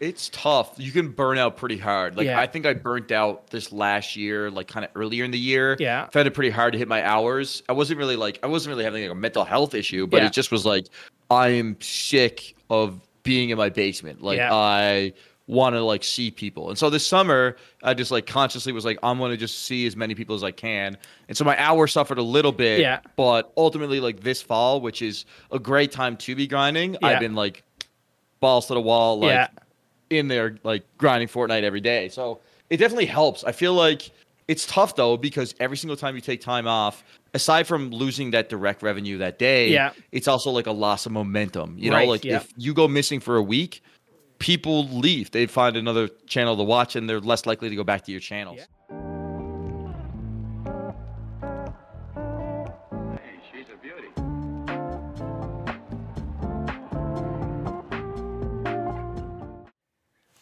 It's tough. You can burn out pretty hard. Like Yeah. I think I burnt out this last year, like kind of earlier in the year. Yeah. Found it pretty hard to hit my hours. I wasn't really like I wasn't really having like a mental health issue, but Yeah. it just was like I am sick of being in my basement. Like Yeah. I want to like see people. And so this summer, I just like consciously was like, I'm gonna just see as many people as I can. And so my hours suffered a little bit. Yeah. But ultimately, like this fall, which is a great time to be grinding, Yeah. I've been like balls to the wall, like Yeah. In there, like grinding Fortnite every day. So it definitely helps. I feel like it's tough though because every single time you take time off, aside from losing that direct revenue that day, Yeah. it's also like a loss of momentum. You Right, know, like yeah. if you go missing for a week, people leave. They find another channel to watch, and they're less likely to go back to your channels. Yeah.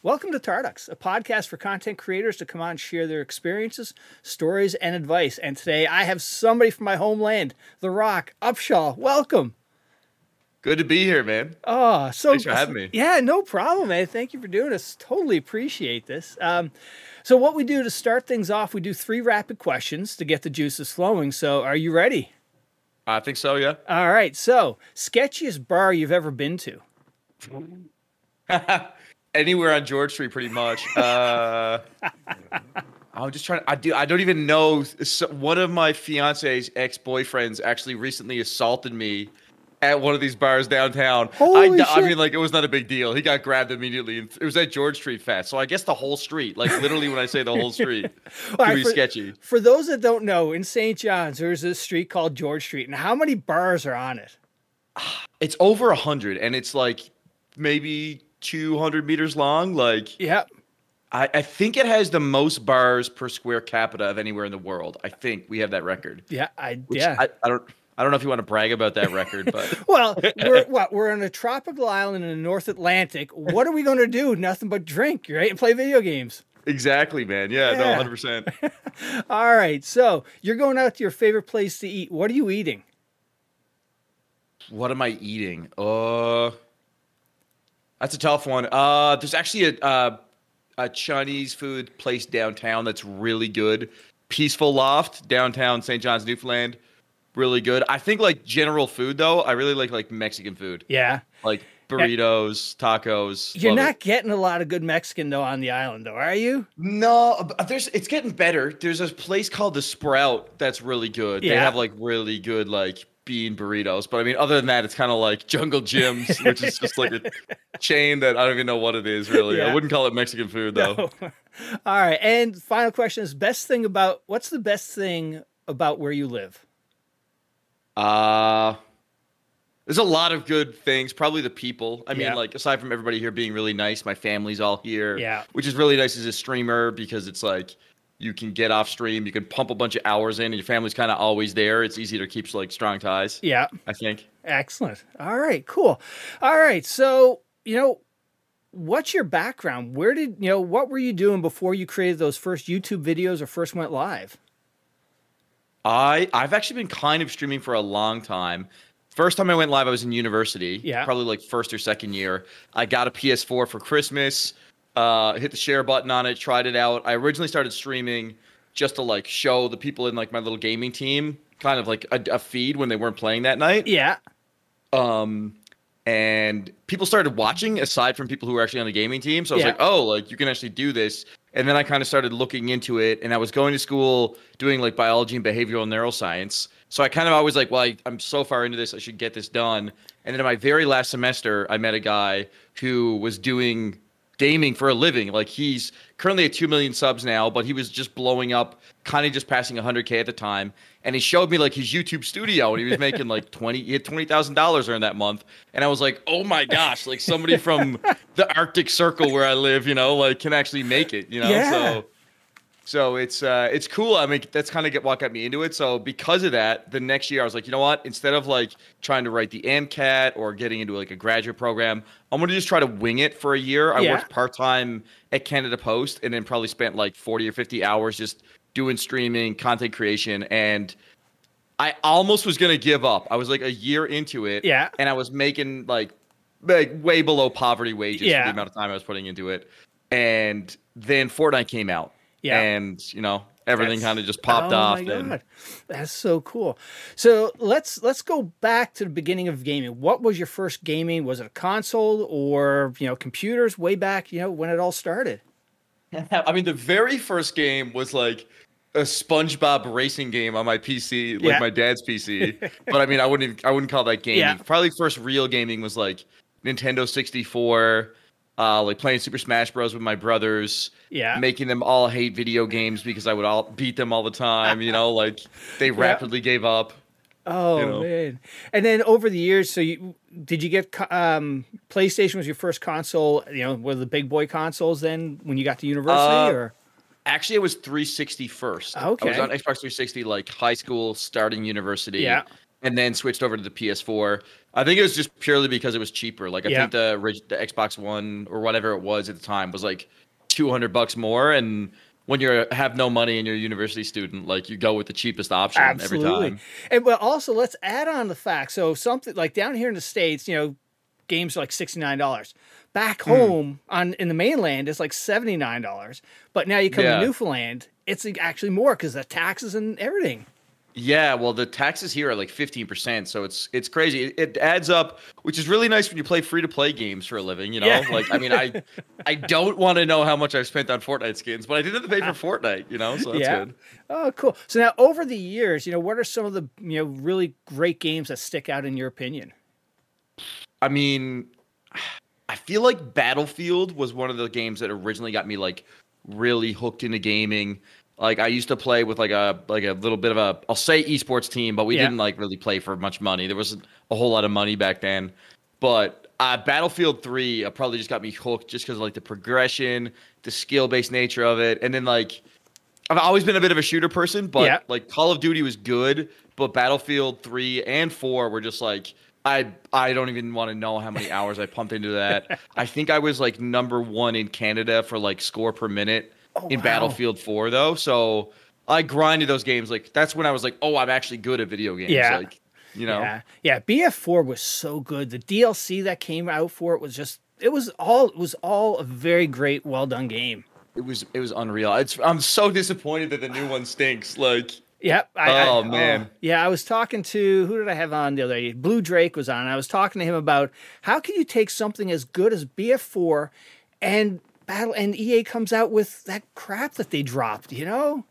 Welcome to Tarducks, a podcast for content creators to come on and share their experiences, stories, and advice. And today I have somebody from my homeland, The Rock, Upshall. Welcome. Good to be here, man. Oh, so Thanks for having me. Yeah, no problem, man. Thank you for doing this. Totally appreciate this. Um, so, what we do to start things off, we do three rapid questions to get the juices flowing. So, are you ready? I think so. Yeah. All right. So, sketchiest bar you've ever been to? Anywhere on George Street, pretty much. Uh, I'm just trying. I do. I don't even know. So- One of my fiance's ex boyfriends actually recently assaulted me at one of these bars downtown. Holy I, I mean, like it was not a big deal. He got grabbed immediately. and It was at George Street Fest. So I guess the whole street, like literally, when I say the whole street, All could right, be for- sketchy. For those that don't know, in St. John's, there's a street called George Street. And how many bars are on it? It's over a hundred, and it's like maybe 200 meters long. Like yeah. I, I think it has the most bars per square capita of anywhere in the world. I think we have that record. Yeah. I, yeah. I, I don't I don't know if you want to brag about that record, but well, we're what? We're on a tropical island in the North Atlantic. What are we going to do? Nothing but drink, right? And play video games. exactly, man. Yeah, Yeah. no, 100. percent All right. So you're going out to your favorite place to eat. What are you eating? What am I eating? Uh, that's a tough one. Uh, there's actually a uh, a Chinese food place downtown that's really good. Peaceful Loft downtown St. John's, Newfoundland. Really good. I think like general food though. I really like like Mexican food, Yeah. like burritos, tacos. You're Love it. not getting a lot of good Mexican though on the island, though, are you? No, there's it's getting better. There's a place called the Sprout that's really good. They have like really good like bean burritos. But I mean, other than that, it's kind of like Jungle Jim's, which is just like a chain that I don't even know what it is really. Yeah. I wouldn't call it Mexican food though. All right. And final question is best thing about what's the best thing about where you live? Uh there's a lot of good things. Probably the people. I mean, like aside from everybody here being really nice, my family's all here. Yeah. Which is really nice as a streamer because it's like you can get off stream, you can pump a bunch of hours in, and your family's kind of always there. It's easy to keep like strong ties. Yeah. I think. Excellent. All right, cool. All right, so you know, what's your background? Where did you know what were you doing before you created those first YouTube videos or first went live? I I've actually been kind of streaming for a long time. First time I went live, I was in university. Yeah. Probably like first or second year. I got a PS4 for Christmas. Uh, hit the share button on it, tried it out. I originally started streaming just to like show the people in like my little gaming team kind of like a, a feed when they weren't playing that night. Yeah. Um, and people started watching aside from people who were actually on the gaming team. So I was Yeah. like, oh, like you can actually do this. And then I kind of started looking into it, and I was going to school doing like biology and behavioral neuroscience. So I kind of always like, well, I, I'm so far into this, I should get this done. And then in my very last semester, I met a guy who was doing gaming for a living. Like he's currently at 2 million subs now, but he was just blowing up, kind of just passing 100K at the time. And he showed me like his YouTube studio and he was making like 20, he had $20,000 earned that month. And I was like, oh my gosh, like somebody from the Arctic Circle where I live, you know, like can actually make it, you know? Yeah. So. So it's uh, it's cool. I mean, that's kind of get what got me into it. So because of that, the next year I was like, you know what? Instead of like trying to write the MCAT or getting into like a graduate program, I'm gonna just try to wing it for a year. I Yeah. worked part time at Canada Post, and then probably spent like 40 or 50 hours just doing streaming, content creation, and I almost was gonna give up. I was like a year into it, Yeah. and I was making like like way below poverty wages for the amount of time I was putting into it. And then Fortnite came out. Yeah. And you know, everything kind of just popped oh off. My and God. That's so cool. So let's let's go back to the beginning of gaming. What was your first gaming? Was it a console or you know computers way back? You know when it all started. I mean, the very first game was like a SpongeBob racing game on my PC, like Yeah. my dad's PC. but I mean, I wouldn't, I wouldn't call that gaming. Yeah. Probably first real gaming was like Nintendo 64, uh, like playing Super Smash Bros with my brothers, Yeah. making them all hate video games because I would all beat them all the time. You know, like they rapidly gave up. Oh you know. man! And then over the years, so you did you get um, PlayStation was your first console? You know, were the big boy consoles then when you got to university Uh, or? Actually, it was 360 first. Okay. I was on Xbox 360, like high school, starting university. Yeah. And then switched over to the PS4. I think it was just purely because it was cheaper. Like I Yeah. think the the Xbox One or whatever it was at the time was like 200 bucks more. And when you have no money and you're a university student, like you go with the cheapest option every Absolutely. time. And but also let's add on the fact. So something like down here in the states, you know, games are like sixty nine dollars. Back Hmm. home on in the mainland, it's like seventy nine dollars. But now you come Yeah. to Newfoundland, it's actually more because the taxes and everything. Yeah, well, the taxes here are like 15%, so it's it's crazy. It, it adds up, which is really nice when you play free to play games for a living, you know? Yeah. Like I mean, I I don't want to know how much I've spent on Fortnite skins, but I did have to pay for Fortnite, you know? So that's yeah. good. Oh, cool. So now over the years, you know, what are some of the you know really great games that stick out in your opinion? I mean, I feel like Battlefield was one of the games that originally got me like really hooked into gaming. Like I used to play with like a like a little bit of a I'll say esports team, but we Yeah. didn't like really play for much money. There wasn't a whole lot of money back then. But uh, Battlefield 3 uh, probably just got me hooked just because of like the progression, the skill based nature of it, and then like I've always been a bit of a shooter person, but Yeah. like Call of Duty was good, but Battlefield 3 and 4 were just like I I don't even want to know how many hours I pumped into that. I think I was like number 1 in Canada for like score per minute Oh, in wow. Battlefield 4 though. So I grinded those games like that's when I was like, "Oh, I'm actually good at video games." Yeah. Like, you know. Yeah, yeah. BF4 was so good. The DLC that came out for it was just it was all it was all a very great, well done game. It was it was unreal. It's I'm so disappointed that the new one stinks. Like Yep. I, Oh, I, man. Oh. yeah, I was talking to who did I have on the other day? Blue Drake was on. and I was talking to him about how can you take something as good as BF4 and battle and EA comes out with that crap that they dropped. You know?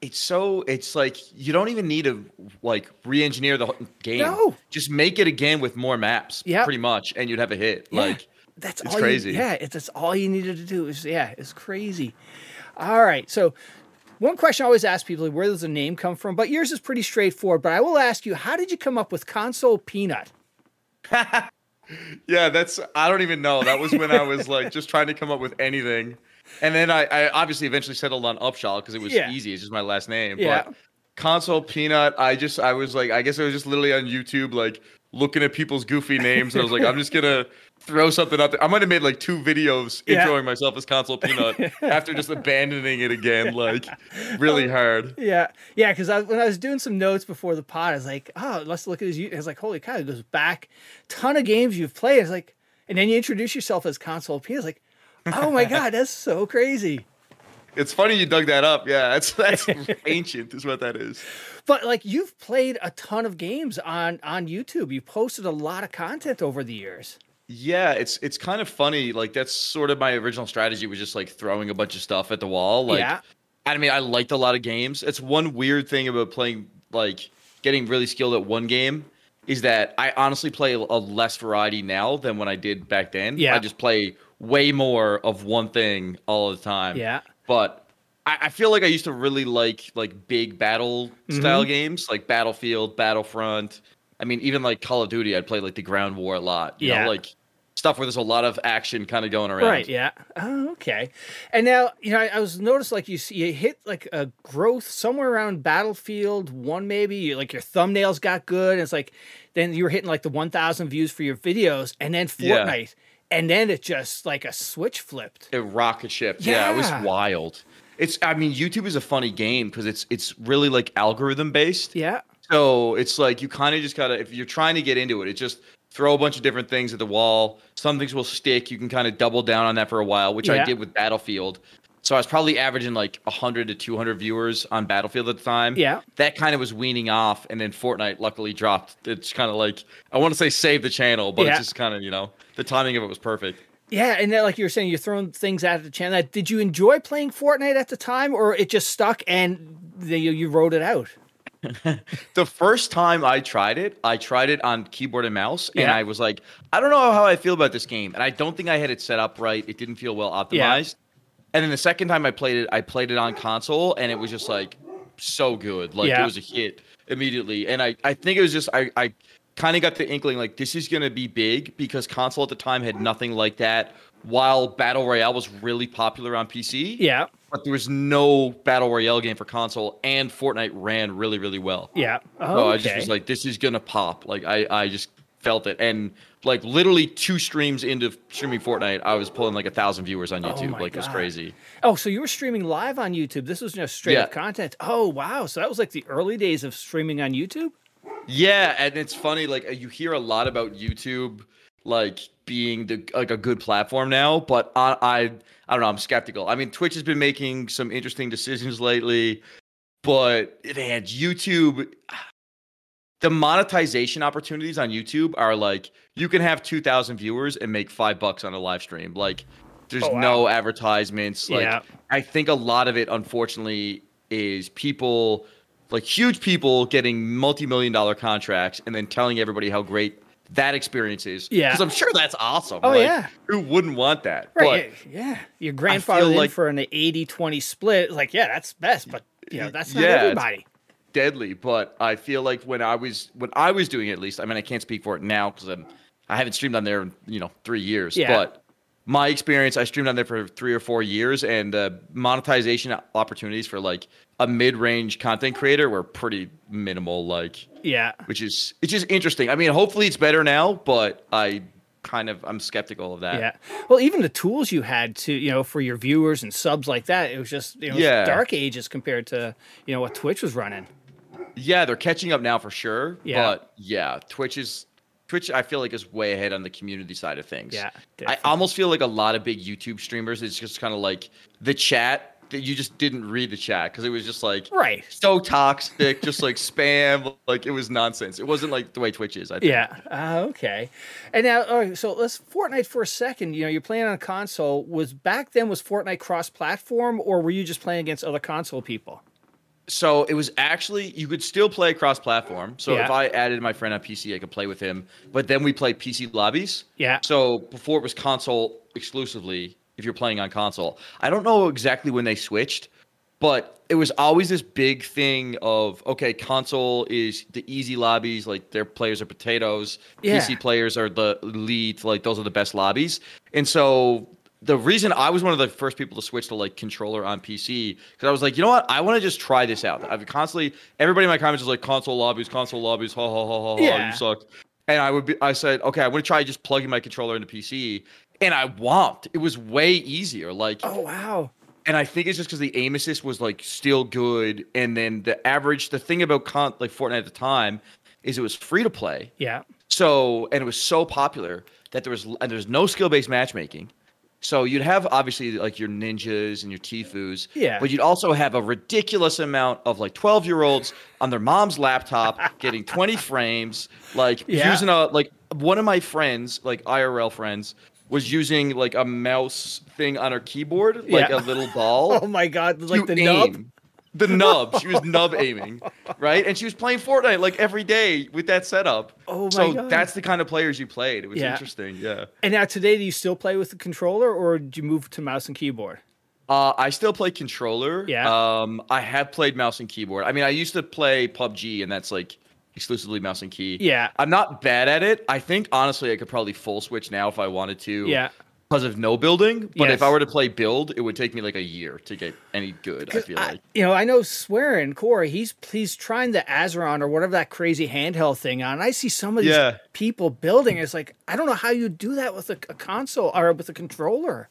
it's so it's like you don't even need to like re-engineer the whole game. No. Just make it again with more maps, Yep. pretty much, and you'd have a hit. Yeah, Like that's it's all crazy. You, yeah, it's that's all you needed to do. Is yeah, it's crazy. All right, so. One question I always ask people is where does the name come from? But yours is pretty straightforward. But I will ask you, how did you come up with console peanut? Yeah, that's I don't even know. That was when I was like just trying to come up with anything. And then I, I obviously eventually settled on Upshall because it was Yeah. easy. It's just my last name. Yeah. But console peanut, I just I was like I guess I was just literally on YouTube like looking at people's goofy names. And I was like, I'm just gonna throw something out there. I might have made like two videos Yeah. introing myself as console peanut after just abandoning it again, like really oh, hard. Yeah, yeah. Because I, when I was doing some notes before the pod, I was like, "Oh, let's look at his." I was like, "Holy cow!" It goes back, ton of games you've played. It's like, and then you introduce yourself as console Peanut. It's like, oh my god, that's so crazy. It's funny you dug that up. Yeah, that's that's ancient, is what that is. But like, you've played a ton of games on on YouTube. You posted a lot of content over the years. Yeah, it's it's kind of funny. Like that's sort of my original strategy was just like throwing a bunch of stuff at the wall. Like, Yeah. I mean, I liked a lot of games. It's one weird thing about playing like getting really skilled at one game is that I honestly play a less variety now than when I did back then. Yeah. I just play way more of one thing all the time. Yeah. But I, I feel like I used to really like like big battle style Mm-hmm. games like Battlefield, Battlefront. I mean, even like Call of Duty, I'd play like the ground war a lot. You Yeah. know, like stuff where there's a lot of action kind of going around. Right. Yeah. Oh, okay. And now, you know, I, I was noticed like you see, you hit like a growth somewhere around Battlefield One, maybe. You, like your thumbnails got good. And it's like then you were hitting like the one thousand views for your videos, and then Yeah. Fortnite, and then it just like a switch flipped. It rocket shipped. Yeah. it was wild. It's I mean, YouTube is a funny game because it's it's really like algorithm based. Yeah. So it's like you kind of just gotta if you're trying to get into it, it just throw a bunch of different things at the wall. Some things will stick. You can kind of double down on that for a while, which Yeah. I did with Battlefield. So I was probably averaging like 100 to 200 viewers on Battlefield at the time. Yeah. That kind of was weaning off, and then Fortnite luckily dropped. It's kind of like I want to say save the channel, but Yeah. it's just kind of you know the timing of it was perfect. Yeah, and then, like you were saying, you're throwing things at the channel. Did you enjoy playing Fortnite at the time, or it just stuck and you, you wrote it out? The first time I tried it, I tried it on keyboard and mouse, and I was like, I don't know how I feel about this game, and I don't think I had it set up right. It didn't feel well optimized. And then the second time I played it, I played it on console, and it was just like so good. Like Yeah. it was a hit immediately. And I, I think it was just I, I kind of got the inkling like this is gonna be big because console at the time had nothing like that. While Battle Royale was really popular on PC, Yeah, but there was no Battle Royale game for console, and Fortnite ran really, really well. yeah. Oh, So I just was like, this is gonna pop. Like I, I just felt it, and like literally two streams into streaming Fortnite, I was pulling like a thousand viewers on oh YouTube. Oh like it was crazy. oh, so you were streaming live on YouTube. This was just straight up content. Oh, wow. So that was like the early days of streaming on YouTube. Yeah, and it's funny. Like you hear a lot about YouTube, like being the like a good platform now, but I, I, I don't know. I'm skeptical. I mean, Twitch has been making some interesting decisions lately, but man, YouTube. The monetization opportunities on YouTube are like you can have 2,000 viewers and make five bucks on a live stream. Like, there's Oh, wow. no advertisements. Like, Yeah. I think a lot of it, unfortunately, is people like huge people getting multi-million dollar contracts and then telling everybody how great that experience is. Yeah. because I'm sure that's awesome. Oh, Like, yeah. who wouldn't want that? Right. yeah. yeah. Your grandfather like- for an 80 20 split. Like, yeah, that's best, but you know, that's not Yeah, everybody. deadly. But I feel like when I was when I was doing it, at least, I mean, I can't speak for it now because I'm I haven't streamed on there in you know three years. Yeah. But my experience, I streamed on there for three or four years, and uh, monetization opportunities for like a mid-range content creator were pretty minimal. Like, Yeah. which is it's just interesting. I mean, hopefully it's better now, but I kind of I'm skeptical of that. Yeah. Well, even the tools you had to, you know, for your viewers and subs like that, it was just, you know, Yeah. dark ages compared to, you know, what Twitch was running. Yeah, they're catching up now for sure. Yeah. But yeah, Twitch is Twitch. I feel like is way ahead on the community side of things. Yeah, I almost feel like a lot of big YouTube streamers. It's just kind of like the chat that you just didn't read the chat because it was just like Right. so toxic, just like spam. Like it was nonsense. It wasn't like the way Twitch is. I think. Yeah. Uh, okay. And now, all right, so let's Fortnite for a second. You know, you're playing on a console. Was back then was Fortnite cross-platform, or were you just playing against other console people? So it was actually you could still play cross platform. So Yeah. if I added my friend on PC, I could play with him. But then we played PC lobbies. Yeah. So before it was console exclusively. If you're playing on console, I don't know exactly when they switched, but it was always this big thing of okay, console is the easy lobbies, like their players are potatoes. Yeah. PC players are the lead, like those are the best lobbies. And so the reason I was one of the first people to switch to like controller on PC because I was like, you know what, I want to just try this out. I've constantly everybody in my comments is like console lobbies, console lobbies, ha ha ha ha ha, Yeah. you suck. And I would be, I said, okay, I'm gonna try just plugging my controller into PC, and I whomped. It was way easier. Like, Oh wow. and I think it's just because the aim assist was like still good, and then the average. The thing about con- like Fortnite at the time is it was free to play, Yeah. so and it was so popular that there was and there was no skill based matchmaking. So you'd have obviously like your ninjas and your Tfues, Yeah. But you'd also have a ridiculous amount of like twelve year olds on their mom's laptop getting twenty frames, like Yeah. using a like one of my friends, like IRL friends, was using like a mouse thing on her keyboard, like Yeah. a little ball. Oh my god, like the nub. The nub. She was nub aiming, right? And she was playing Fortnite like every day with that setup. Oh my so God. that's the kind of players you played. It was Yeah. interesting. Yeah. And now today, do you still play with the controller, or do you move to mouse and keyboard? Uh, I still play controller. Yeah. Um, I have played mouse and keyboard. I mean, I used to play PUBG, and that's like exclusively mouse and key. Yeah. I'm not bad at it. I think honestly, I could probably full switch now if I wanted to. Yeah. Because of no building, but if I were to play build, it would take me like a year to get any good. I feel I- like. you know, I know Swearin Corey. He's he's trying the Azeron or whatever that crazy handheld thing on. I see some of these Yeah. people building. It's like I don't know how you do that with a, a console or with a controller.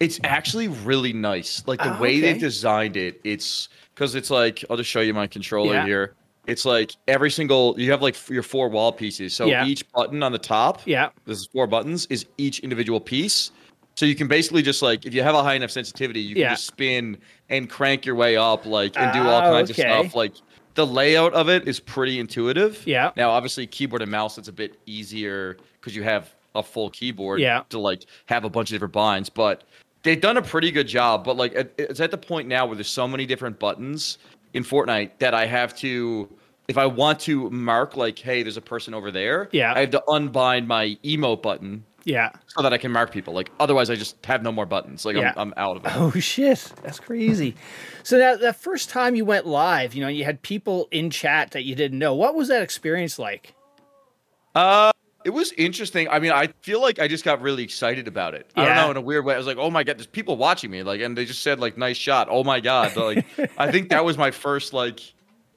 It's actually really nice. Like the Oh, way okay. they've designed it, it's because it's like I'll just show you my controller Yeah. here. It's like every single you have like your four wall pieces. So Yeah. each button on the top, Yeah. there's four buttons, is each individual piece. So you can basically just like if you have a high enough sensitivity, you can Yeah. just spin and crank your way up, like and do all Oh, kinds okay. of stuff. Like the layout of it is pretty intuitive. Yeah. Now, obviously, keyboard and mouse it's a bit easier because you have a full keyboard. Yeah. To like have a bunch of different binds, but they've done a pretty good job. But like it's at the point now where there's so many different buttons in Fortnite that I have to. If I want to mark like, hey, there's a person over there, Yeah. I have to unbind my emote button Yeah. so that I can mark people. Like otherwise, I just have no more buttons. Like Yeah. I'm, I'm out of it. Oh shit, that's crazy. So now that first time you went live, you know, you had people in chat that you didn't know. What was that experience like? Uh, it was interesting. I mean, I feel like I just got really excited about it. I don't know in a weird way. I was like, oh my god, there's people watching me. Like, and they just said like, nice shot. Oh my god. Like, I think that was my first like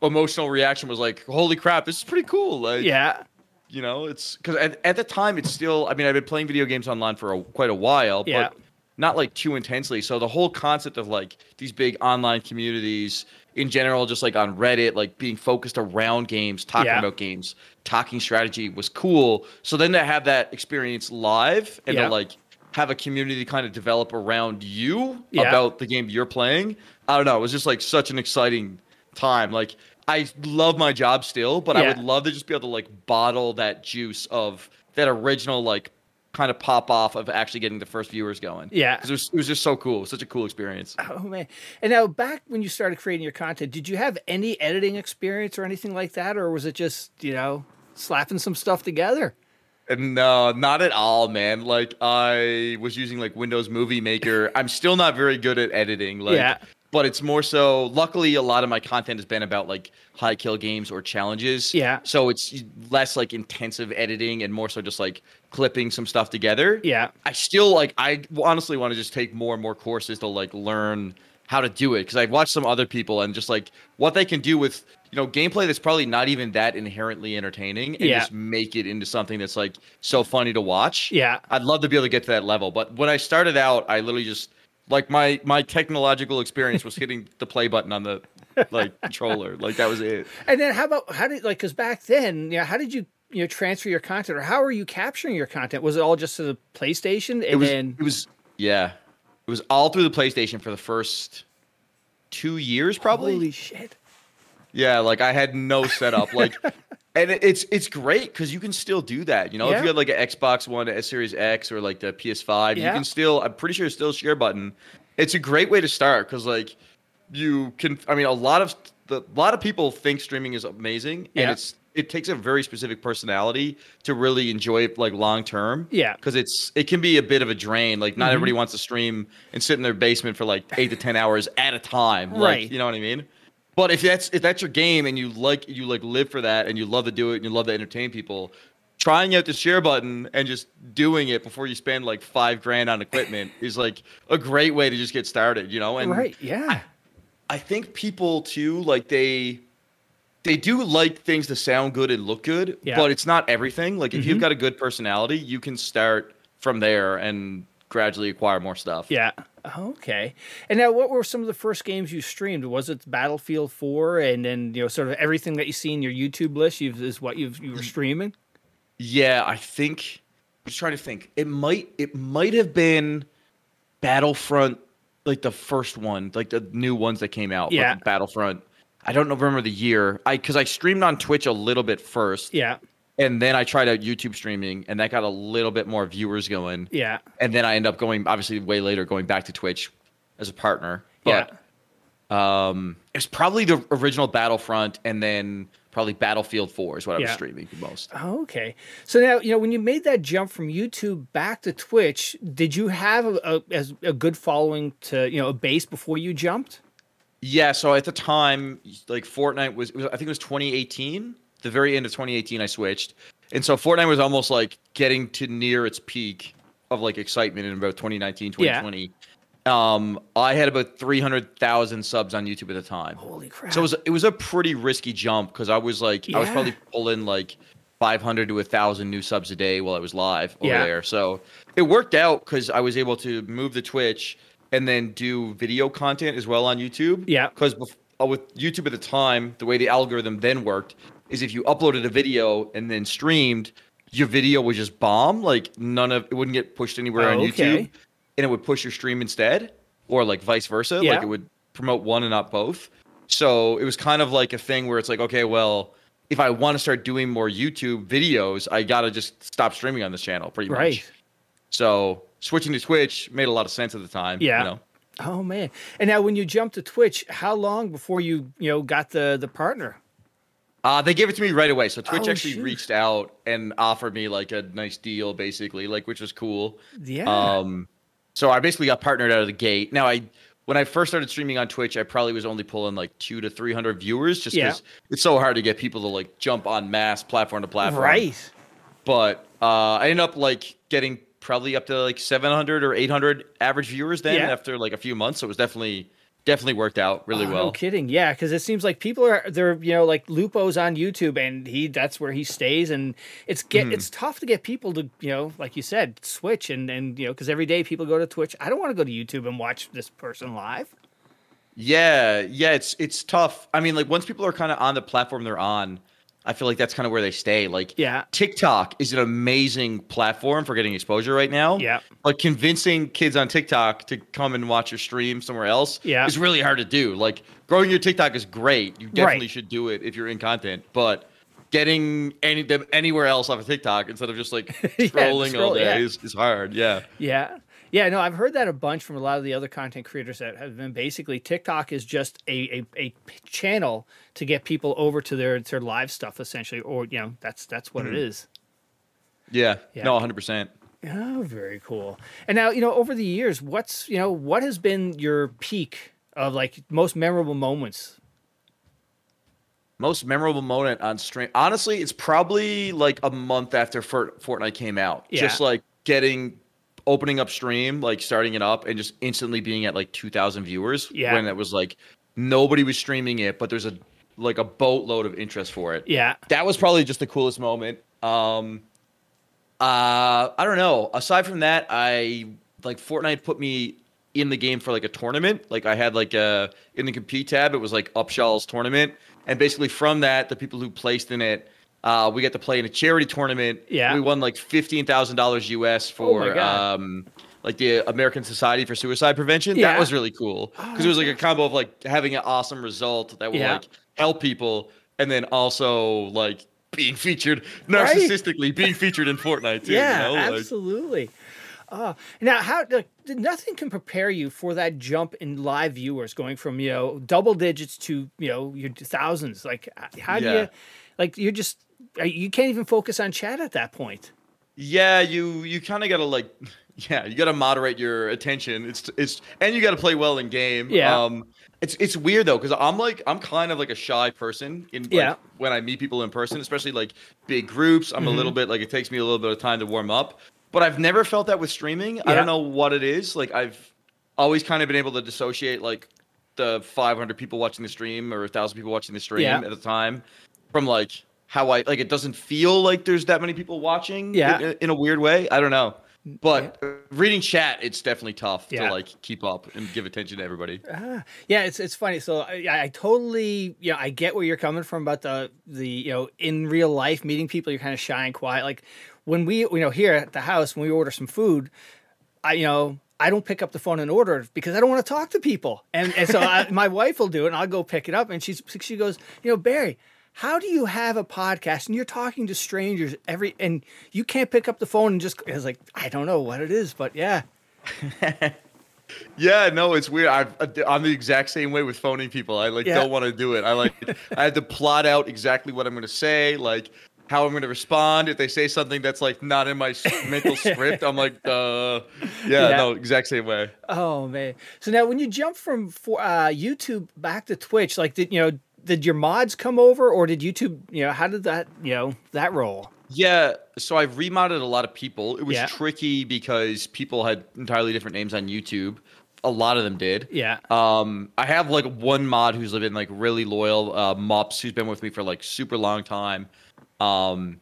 emotional reaction. Was like, holy crap, this is pretty cool. Like, Yeah. you know, it's because at, at the time it's still. I mean, I've been playing video games online for a, quite a while, Yeah. but not like too intensely. So the whole concept of like these big online communities in general, just like on Reddit, like being focused around games, talking Yeah. about games, talking strategy was cool. So then to have that experience live and Yeah. to like have a community kind of develop around you Yeah. about the game you're playing, I don't know. It was just like such an exciting time. Like I love my job still, but I would love to just be able to like bottle that juice of that original like kind of pop off of actually getting the first viewers going. Yeah, it was, it was just so cool. Such a cool experience. Oh man. And now back when you started creating your content, did you have any editing experience or anything like that? Or was it just, you know, slapping some stuff together? No, not at all, man. Like I was using like Windows Movie Maker. I'm still not very good at editing. Like Yeah. But it's more so luckily a lot of my content has been about like high kill games or challenges. Yeah. So it's less like intensive editing and more so just like clipping some stuff together. Yeah. I still like I honestly want to just take more and more courses to like learn how to do it because I've watched some other people and just like what they can do with you know gameplay that's probably not even that inherently entertaining and Yeah. just make it into something that's like so funny to watch. Yeah. I'd love to be able to get to that level, but when I started out, I literally just like my my technological experience was hitting the play button on the like controller. Like that was it. And then how about how did like because back then, you know, how did you you know transfer your content or how are you capturing your content? Was it all just to the PlayStation and It was then it was yeah. It was all through the PlayStation for the first two years probably. holy shit? Yeah, like I had no setup. Like, and it's it's great because you can still do that. You know, Yeah. if you had like an Xbox One, a Series X, or like the PS5, Yeah. you can still. I'm pretty sure it's still a share button. It's a great way to start because like you can. I mean, a lot of the a lot of people think streaming is amazing, Yeah. and it's it takes a very specific personality to really enjoy it like long term. Yeah. because it's it can be a bit of a drain. Like not Mhm. everybody wants to stream and sit in their basement for like eight to ten hours at a time. Like, Right. You know what I mean? But if that's if that's your game and you like you like live for that and you love to do it and you love to entertain people, trying out the share button and just doing it before you spend like five grand on equipment is like a great way to just get started, you know? And right, yeah. I think people too, like they they do like things to sound good and look good, Yeah. but it's not everything. Like if Mhm. you've got a good personality, you can start from there and gradually acquire more stuff. Yeah. Okay. And now, what were some of the first games you streamed? Was it Battlefield Four, and then you know, sort of everything that you see in your YouTube list you've, is what you've you were streaming? Yeah, I think I'm just trying to think. It might it might have been Battlefront, like the first one, like the new ones that came out. like Yeah. Battlefront. I don't remember the year. I because I streamed on Twitch a little bit first, Yeah. And then I tried out YouTube streaming, and that got a little bit more viewers going. Yeah. And then I end up going, obviously, way later, going back to Twitch as a partner. But um, it's probably the original Battlefront, and then probably Battlefield Four is what I was streaming the most. Oh, okay. So now, you know, when you made that jump from YouTube back to Twitch, did you have a, a, as a good following to, you know, a base before you jumped? Yeah, so at the time, like Fortnite was, it was I think it was 2018, the very end of 2018, I switched, and so Fortnite was almost like getting to near its peak of like excitement in about 2019, 2020. Yeah. 2020. Um, I had about 300,000 subs on YouTube at the time, Holy crap. so it was it was a pretty risky jump because I was like I was probably pulling like 500 to 1,000 new subs a day while I was live over Yeah. there. So it worked out because I was able to move the Twitch and then do video content as well on YouTube. Yeah. Because uh, with YouTube at the time, the way the algorithm then worked is if you uploaded a video and then streamed, your video would just bomb. Like none of it wouldn't get pushed anywhere Oh, on okay. YouTube, and it would push your stream instead, or like vice versa. Yeah. Like it would promote one and not both. So it was kind of like a thing where it's like, okay, well, if I want to start doing more YouTube videos, I gotta just stop streaming on this channel, pretty much. Right. So switching to Twitch made a lot of sense at the time. Yeah. You know? Oh man! And now, when you jumped to Twitch, how long before you you know got the the partner? Uh, they gave it to me right away. So Twitch Oh, actually shoot. reached out and offered me like a nice deal, basically, like which was cool. Yeah. Um, so I basically got partnered out of the gate. Now I, when I first started streaming on Twitch, I probably was only pulling like two to three hundred viewers, just Yeah. it's so hard to get people to like jump on mass platform to platform. right. But uh, I ended up like getting probably up to like seven hundred or eight hundred average viewers then Yeah. after like a few months. So it was definitely definitely worked out really Oh, well. No kidding. Yeah, because it seems like people are they're you know like Lupo's on YouTube and he that's where he stays and it's get hmm. it's tough to get people to you know like you said switch and and you know because every day people go to Twitch. I don't want to go to YouTube and watch this person live. Yeah, yeah, it's it's tough. I mean, like once people are kind of on the platform they're on, I feel like that's kind of where they stay. Like, Yeah. TikTok is an amazing platform for getting exposure right now. Yeah. But convincing kids on TikTok to come and watch your stream somewhere else Yeah. is really hard to do. Like, growing your TikTok is great. You definitely Right. should do it if you're in content. But getting any them anywhere else off of TikTok instead of just like Yeah, scrolling all day yeah. is, is hard. Yeah. Yeah. Yeah, no, I've heard that a bunch from a lot of the other content creators that have been basically TikTok is just a a channel to get people over to their their live stuff essentially, or you know that's that's what Mm-hmm. it is. Yeah. Yeah. No, 100%. Oh, very cool. And now, you know, over the years, what's, you know, what has been your peak of like most memorable moments? Most memorable moment on stream. Honestly, it's probably like a month after Fortnite came out. Yeah. Just like getting opening up stream, like starting it up and just instantly being at like 2000 viewers Yeah. when it was like nobody was streaming it, but there's a like a boatload of interest for it. Yeah. That was probably just the coolest moment. Um uh I don't know. Aside from that, I like Fortnite put me in the game for like a tournament. Like I had like a in the compete tab, it was like Upshall's tournament. And basically from that, the people who placed in it, uh, we got to play in a charity tournament. Yeah. We won like fifteen thousand dollars US Oh for God. um like the American Society for Suicide Prevention. Yeah. That was really cool. Because it was like a combo of like having an awesome result that would Yeah. like help people and then also like being featured Right. narcissistically being featured in Fortnite too. yeah, you know? Like- absolutely. Uh, now, how like, nothing can prepare you for that jump in live viewers going from you know double digits to you know your thousands. Like, how do Yeah. you like you're just uh, you can't even focus on chat at that point. Yeah, you you kind of gotta like, yeah, you gotta moderate your attention. It's it's and you gotta play well in game. Yeah. Um, it's it's weird though because I'm like I'm kind of like a shy person in like, Yeah. when I meet people in person, especially like big groups. I'm a little Mm-hmm. bit like it takes me a little bit of time to warm up. But I've never felt that with streaming. I don't know what it is. Like I've always kind of been able to dissociate like the 500 people watching the stream or a 1,000 people watching the stream Yeah. at a time from like how I like it doesn't feel like there's that many people watching Yeah. in, in a weird way. I don't know. But uh, reading chat, it's definitely tough Yeah. to like keep up and give attention to everybody. Ah, yeah, it's it's funny. So I, I totally, you know, I get where you're coming from about the the you know in real life meeting people, you're kind of shy and quiet. Like when we, you know, here at the house when we order some food, I you know. I don't pick up the phone and order because I don't want to talk to people, and and so I, my wife will do it, and I'll go pick it up, and she's she goes, you know, Barry, how do you have a podcast and you're talking to strangers every, and you can't pick up the phone and just, I was like, I don't know what it is, but yeah, Yeah, no, it's weird. I, I'm the exact same way with phoning people. I like Yeah. don't want to do it. I like I have to plot out exactly what I'm going to say, like how I'm going to respond if they say something that's like not in my mental script. I'm like, uh, yeah, Yeah. no, exact same way. Oh man! So now, when you jump from for, uh, YouTube back to Twitch, like did you know did your mods come over, or did YouTube you know how did that you know that roll? Yeah, so I've remodded a lot of people. It was Yeah. tricky because people had entirely different names on YouTube. A lot of them did. Yeah. Um, I have like one mod who's been like really loyal, uh, Mops, who's been with me for like super long time. Um,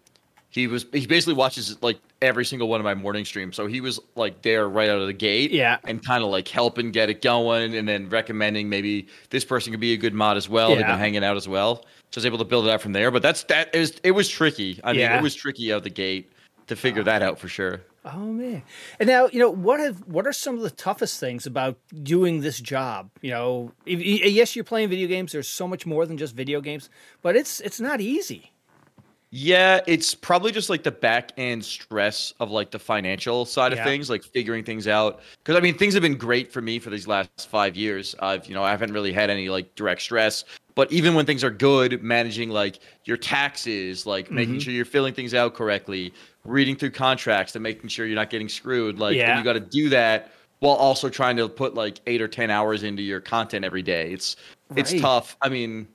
he was he basically watches like every single one of my morning streams. So he was like there right out of the gate. Yeah. And kind of like helping get it going and then recommending maybe this person could be a good mod as well. They've Yeah. been hanging out as well. So I was able to build it out from there. But that's that is it was tricky. I mean, it was tricky out the gate to figure that out for sure. Oh man! And now you know what have what are some of the toughest things about doing this job? You know, if, yes, you're playing video games. There's so much more than just video games, but it's it's not easy. Yeah, it's probably just like the back end stress of like the financial side of things, like figuring things out. Because I mean, things have been great for me for these last five years. I've, you know, I haven't really had any like direct stress. But even when things are good, managing like your taxes, like making mm-hmm. sure you're filling things out correctly, reading through contracts and making sure you're not getting screwed. Like, Yeah. you got to do that while also trying to put like eight or ten hours into your content every day. It's it's tough. I mean,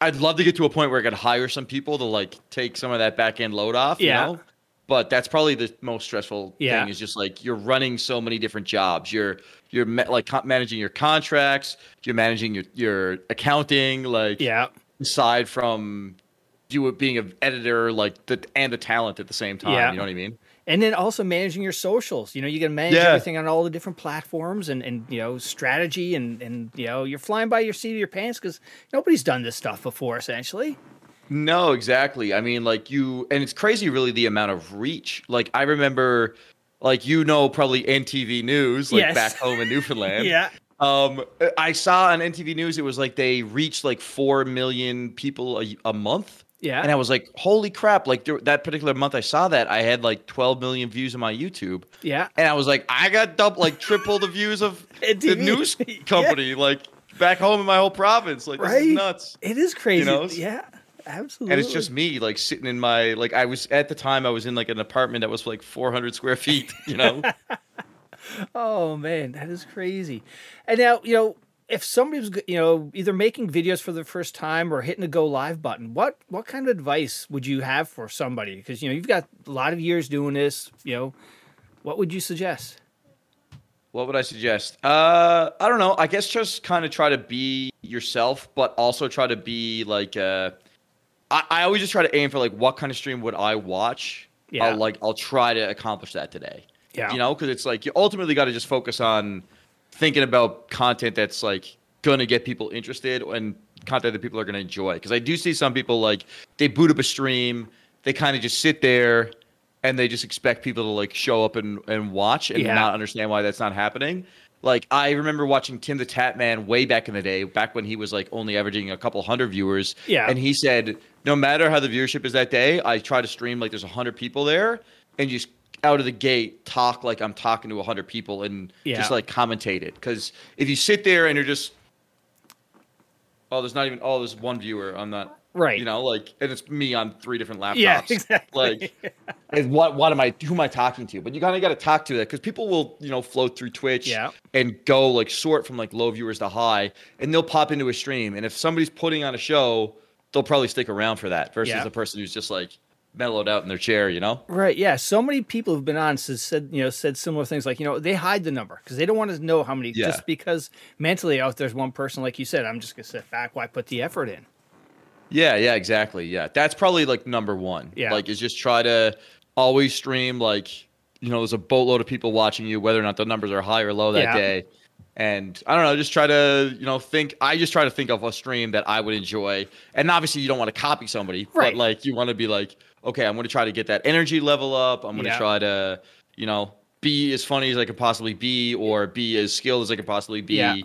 I'd love to get to a point where I could hire some people to like take some of that back end load off. Yeah. You know? But that's probably the most stressful Yeah. thing is just like you're running so many different jobs. You're you're like managing your contracts. You're managing your your accounting. Like Yeah, aside from you being an editor, like the and the talent at the same time. Yeah. You know what I mean? And then also managing your socials. You know, you got to manage Yeah. everything on all the different platforms and and you know strategy and and you know you're flying by your seat of your pants because nobody's done this stuff before. Essentially, No, exactly. I mean, like you, and it's crazy, really, the amount of reach. Like I remember, like you know, probably NTV News, like Yes. back home in Newfoundland. yeah, Um, I saw on NTV News it was like they reached like four million people a, a month, yeah, and I was like, "Holy crap!" Like that particular month I saw that I had like twelve million views on my YouTube, yeah. and I was like, "I got double, like triple the views of the news Yeah. company, like back home in my whole province. Like this Right? is nuts." It is crazy. You know? yeah, absolutely. And it's just me, like sitting in my like I was at the time I was in like an apartment that was like 400 square feet, you know. Oh man, that is crazy. And now, you know, if somebody was, you know, either making videos for the first time or hitting the go live button, what what kind of advice would you have for somebody? Because you know, you've got a lot of years doing this. You know, what would you suggest? What would I suggest? Uh, I don't know. I guess just kind of try to be yourself, but also try to be like. Uh, I, I always just try to aim for like what kind of stream would I watch. Yeah. I'll like I'll try to accomplish that today. Yeah. You know, because it's like you ultimately got to just focus on thinking about content that's like gonna get people interested and content that people are gonna enjoy. Because I do see some people like they boot up a stream, they kind of just sit there and they just expect people to like show up and, and watch and Yeah. not understand why that's not happening. Like I remember watching Tim the Tatman way back in the day, back when he was like only averaging a couple hundred viewers. Yeah. And he said, no matter how the viewership is that day, I try to stream like there's a hundred people there and just out of the gate talk like I'm talking to hundred people and Yeah. just like commentate it. Because if you sit there and you're just oh, there's not even oh, there's one viewer. I'm not Right. You know, like and it's me on three different laptops. Yeah, exactly. Like and what what am I who am I talking to? But you kind of got to talk to that because people will you know float through Twitch Yeah. and go like sort from like low viewers to high, and they'll pop into a stream. And if somebody's putting on a show, they'll probably stick around for that versus Yeah. the person who's just like mellowed out in their chair. You know? Right. Yeah. So many people who've been on says, said, you know, said similar things like, you know, they hide the number because they don't want to know how many, Yeah. just because mentally oh, out there's one person, like you said, I'm just going to sit back. Why put the effort in? Yeah, yeah, exactly. Yeah, that's probably like number one. Yeah. like is just try to always stream like you know there's a boatload of people watching you, whether or not the numbers are high or low that Yeah. day. And I don't know, just try to you know think. I just try to think of a stream that I would enjoy. And obviously, you don't want to copy somebody, Right. but like you want to be like, okay, I'm going to try to get that energy level up. I'm going to Yeah. try to you know be as funny as I could possibly be, or be as skilled as I could possibly be. Yeah.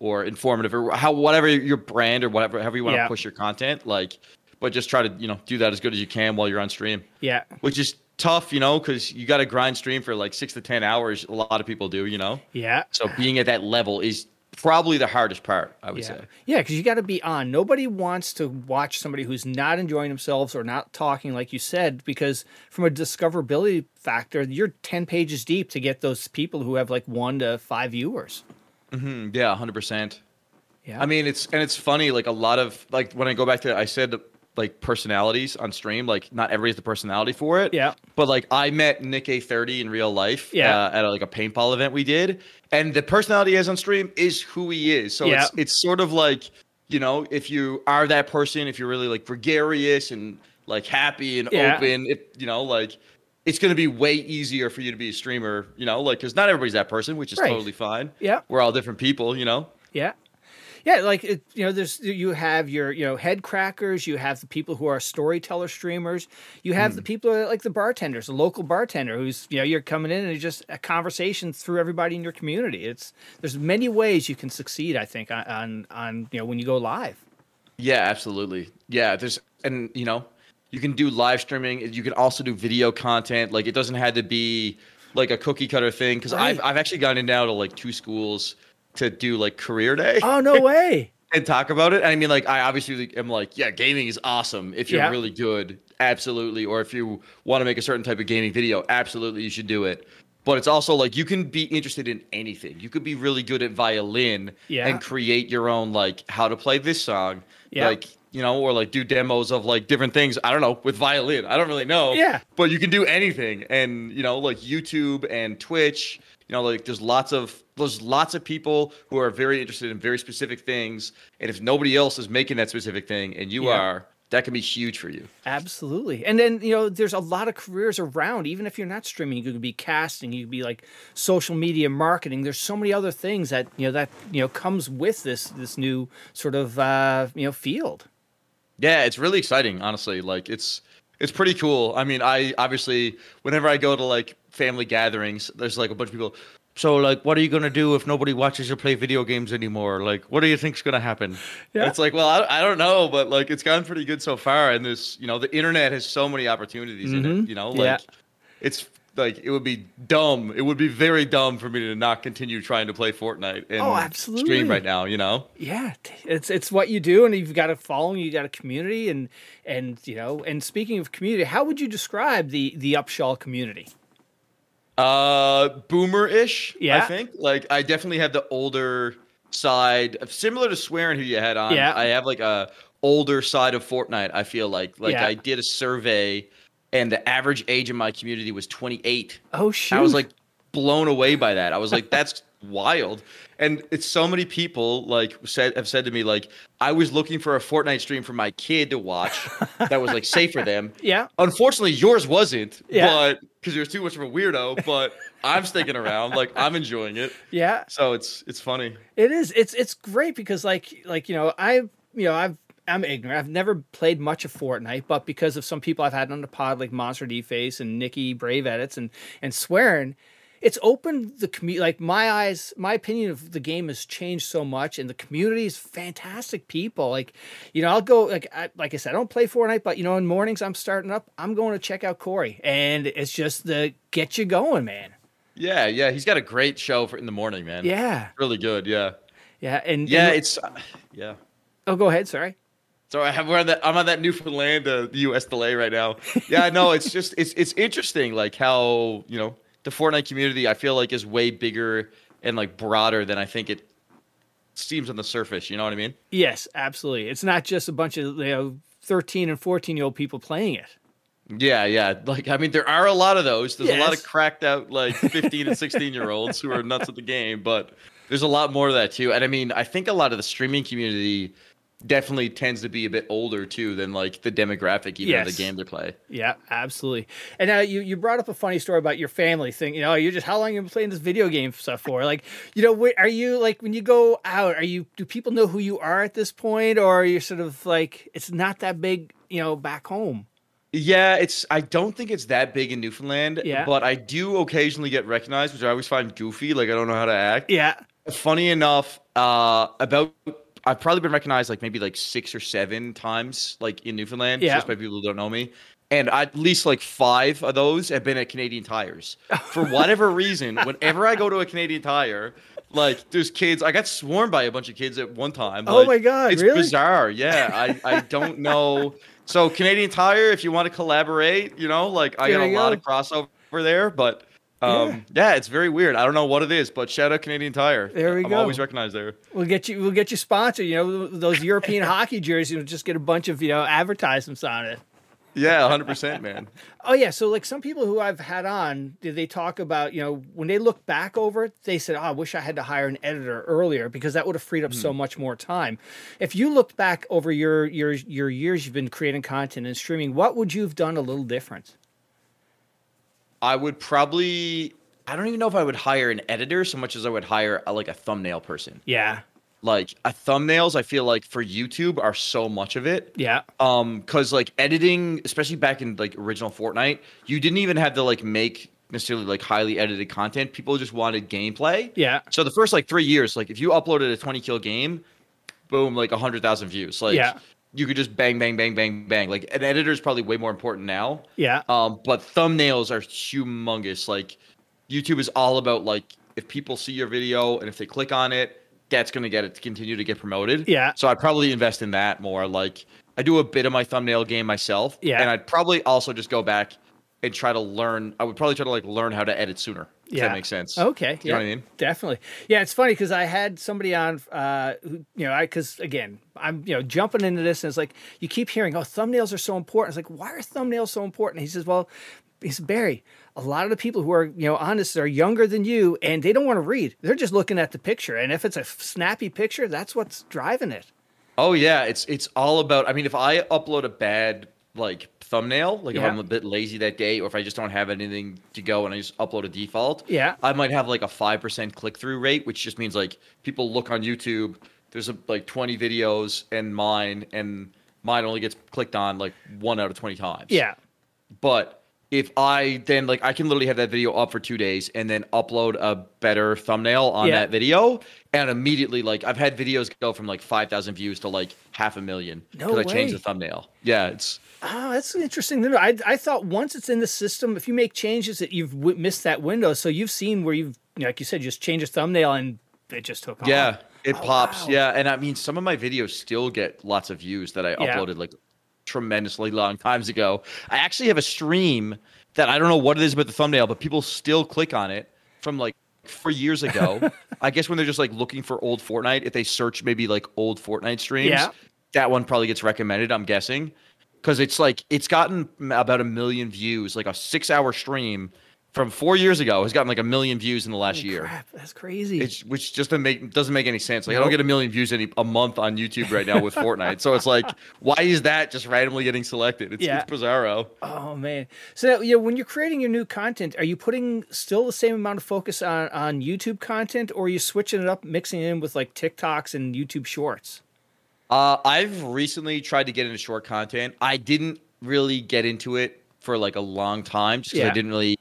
Or informative, or how whatever your brand or whatever, however you want Yeah. to push your content, like but just try to you know do that as good as you can while you're on stream Yeah. which is tough you know because you got to grind stream for like six to ten hours a lot of people do you know Yeah. so being at that level is probably the hardest part i would Yeah, say. Yeah, because you got to be on. Nobody wants to watch somebody who's not enjoying themselves or not talking, like you said, because from a discoverability factor, you're ten pages deep to get those people who have like one to five viewers. Mm, yeah 100% Yeah, i mean it's and it's funny like a lot of like when i go back to i said like personalities on stream like not everybody's the personality for it Yeah. but like i met nick a30 in real life Yeah. uh, at a, like a paintball event we did and the personality he has on stream is who he is so Yeah. it's it's sort of like you know if you are that person if you're really like gregarious and like happy and Yeah. open it you know like it's going to be way easier for you to be a streamer, you know, like because not everybody's that person, which is Right. totally fine. Yeah. we're all different people, you know. Yeah. Yeah, like it, you know, there's you have your you know head crackers, you have the people who are storyteller streamers, you have Hmm. the people that are like the bartenders, the local bartender who's you know you're coming in and it's just a conversation through everybody in your community. It's there's many ways you can succeed, I think, on on, you know when you go live. Yeah, absolutely. Yeah, there's and you know, you can do live streaming. You can also do video content. Like it doesn't have to be like a cookie cutter thing. Because I've I've actually gotten in now to like two schools to do like career day Oh no way! and talk about it. And I mean, like I obviously am like, yeah, gaming is awesome if you're Yeah. really good, absolutely. Or if you want to make a certain type of gaming video, absolutely, you should do it. But it's also like you can be interested in anything. You could be really good at violin Yeah. and create your own like how to play this song. Yeah. Like, you know, or like do demos of like different things. I don't know, with violin. I don't really know. Yeah. But you can do anything. And, you know, like YouTube and Twitch, you know, like there's lots of there's lots of people who are very interested in very specific things. And if nobody else is making that specific thing and you Yeah. are, that can be huge for you. Absolutely. And then, you know, there's a lot of careers around. Even if you're not streaming, you could be casting, you could be like social media marketing. There's so many other things that, you know, that, you know, comes with this this new sort of uh, you know, field. Yeah, it's really exciting, honestly. Like it's it's pretty cool. I mean, I obviously whenever I go to like family gatherings, there's like a bunch of people. So like, what are you gonna do if nobody watches you play video games anymore? Like, what do you think's gonna happen? Yeah. It's like, well, I, I don't know, but like, it's gone pretty good so far. And this, you know, the internet has so many opportunities in Mhm. it. You know, Yeah. it's like it would be dumb. It would be very dumb for me to not continue trying to play Fortnite and Oh, absolutely. stream right now. You know. Yeah, it's it's what you do, and you've got a following, you got a community, and and you know. And speaking of community, how would you describe the the Upshall community? Uh, boomer-ish. Yeah. I think. Like, I definitely have the older side, similar to Swearin who you had on. Yeah. I have like a older side of Fortnite. I feel like, like Yeah. I did a survey, and the average age in my community was 28. Oh shoot! I was like blown away by that. I was like, that's wild. And it's so many people like said have said to me like, I was looking for a Fortnite stream for my kid to watch that was like safe for them. yeah, Unfortunately, yours wasn't, Yeah. but because you're too much of a weirdo. But I'm sticking around, like I'm enjoying it. yeah. So it's it's funny. It is. It's it's great because like like you know I you know I've I'm ignorant. I've never played much of Fortnite, but because of some people I've had on the pod like Monster D Face and Nikki Brave Edits and and Swearin, it's opened the community. Like my eyes, my opinion of the game has changed so much, and the community is fantastic people. Like you know I'll go like I, like I said I don't play Fortnite, but you know in mornings I'm starting up. I'm going to check out Corey, and it's just the get you going, man. Yeah, yeah. He's got a great show for in the morning, man. Yeah, really good. Yeah, yeah, and yeah. and- It's uh, yeah. oh, go ahead. Sorry. So I have we're on that I'm on that Newfoundland uh, U.S. delay right now. Yeah, no, it's just it's it's interesting like how you know the Fortnite community I feel like is way bigger and like broader than I think it seems on the surface. You know what I mean? Yes, absolutely. It's not just a bunch of you know 13 and 14 year old people playing it. Yeah, yeah. Like I mean, there are a lot of those. There's a lot of cracked out like 15 and 16 year olds who are nuts at the game, but there's a lot more of that too. And I mean, I think a lot of the streaming community definitely tends to be a bit older too than like the demographic even of the game they play. Yeah, absolutely. And now you, you brought up a funny story about your family thing. You know, you're just how long you've been playing this video game stuff for? Like, you know, are you like when you go out? Are you do people know who you are at this point, or are you sort of like it's not that big? You know, back home. Yeah, it's. I don't think it's that big in Newfoundland. Yeah. But I do occasionally get recognized, which I always find goofy. Like I don't know how to act. Yeah. Funny enough, uh, about I've probably been recognized like maybe like six or seven times, like in Newfoundland, Yeah. just by people who don't know me. And at least like five of those have been at Canadian Tires. For whatever reason, whenever I go to a Canadian Tire, like there's kids. I got sworn by a bunch of kids at one time. Oh my God, it's really? bizarre. Yeah, I I don't know. So Canadian Tire, if you want to collaborate, you know, like I There got a you lot of crossover there, but um, yeah. it's very weird. I don't know what it is, but shout out Canadian Tire. There we I'm go. always recognized there. We'll get you. We'll get you sponsored. You know, those European hockey jerseys. You'll just get a bunch of you know advertisements on it. Yeah, 100 percent, man. Oh yeah, so like some people who I've had on, did they talk about you know when they look back over it, they said, "Oh, I wish I had to hire an editor earlier because that would have freed up so much more time." If you looked back over your your your years you've been creating content and streaming, what would you have done a little different? I would probably. I don't even know if I would hire an editor so much as I would hire a, like a thumbnail person. Yeah. Like a thumbnails, I feel like for YouTube are so much of it. Yeah. Um, because like editing, especially back in like original Fortnite, you didn't even have to like make necessarily like highly edited content. People just wanted gameplay. Yeah. So the first like three years, like if you uploaded a 20 kill game, boom, like a hundred thousand views. Like Yeah. You could just bang, bang, bang, bang, bang. Like an editor is probably way more important now. Yeah. Um, but thumbnails are humongous. Like YouTube is all about like if people see your video and if they click on it, that's gonna get it to continue to get promoted. Yeah. So I'd probably invest in that more. Like I do a bit of my thumbnail game myself. Yeah. And I'd probably also just go back and try to learn. I would probably try to like learn how to edit sooner. Yeah. that makes sense. Okay. You know yeah, what I mean? Definitely. Yeah, it's funny because I had somebody on, uh, who, you know, I because again, I'm you know jumping into this and it's like you keep hearing, oh, thumbnails are so important. It's like, why are thumbnails so important? he says, well, he says, Barry, a lot of the people who are you know on this are younger than you and they don't want to read. They're just looking at the picture, and if it's a snappy picture, that's what's driving it. Oh yeah, it's it's all about. I mean, if I upload a bad like thumbnail, like if I'm a bit lazy that day, or if I just don't have anything to go and I just upload a default, Yeah. I might have like a five percent click through rate, which just means like people look on YouTube. There's a, like 20 videos and mine, and mine only gets clicked on like one out of 20 times. Yeah. But if I then like I can literally have that video up for two days and then upload a better thumbnail on Yeah. that video and immediately like I've had videos go from like five thousand views to like half a million No I changed the thumbnail. Yeah, it's Oh, that's interesting. I I thought once it's in the system, if you make changes, that you've w- missed that window. So you've seen where you've, like you said, just change a thumbnail and it just took off. yeah, it Oh, pops. wow. Yeah, and I mean some of my videos still get lots of views that I Yeah. uploaded like tremendously long times ago. I actually have a stream that I don't know what it is about the thumbnail, but people still click on it from like four years ago. I guess when they're just like looking for old Fortnite, if they search maybe like old Fortnite streams, Yeah. that one probably gets recommended. I'm guessing because it's like it's gotten about a million views, like a six-hour stream from four years ago has gotten like a million views in the last Holy year. Crap, that's crazy. It's which just doesn't make doesn't make any sense. Like I don't get a million views any a month on YouTube right now with Fortnite. So it's like, why is that just randomly getting selected? It's, Yeah. it's bizarro. oh man. So know, when you're creating your new content, are you putting still the same amount of focus on on YouTube content, or are you switching it up, mixing it in with like TikToks and YouTube Shorts? Uh, I've recently tried to get into short content. I didn't really get into it for like a long time just because Yeah. I didn't really,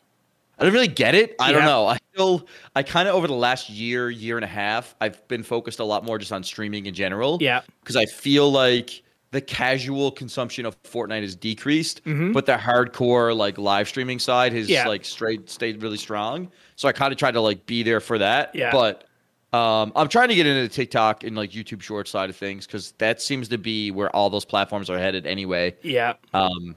I didn't really get it. I Yeah. don't know. I still, I kind of over the last year, year and a half, I've been focused a lot more just on streaming in general. Yeah. because I feel like the casual consumption of Fortnite has decreased, Mhm. but the hardcore like live streaming side has Yeah. like straight stayed really strong. So I kind of tried to like be there for that. Yeah. But um, I'm trying to get into the TikTok and like YouTube short side of things because that seems to be where all those platforms are headed anyway. Yeah. Um,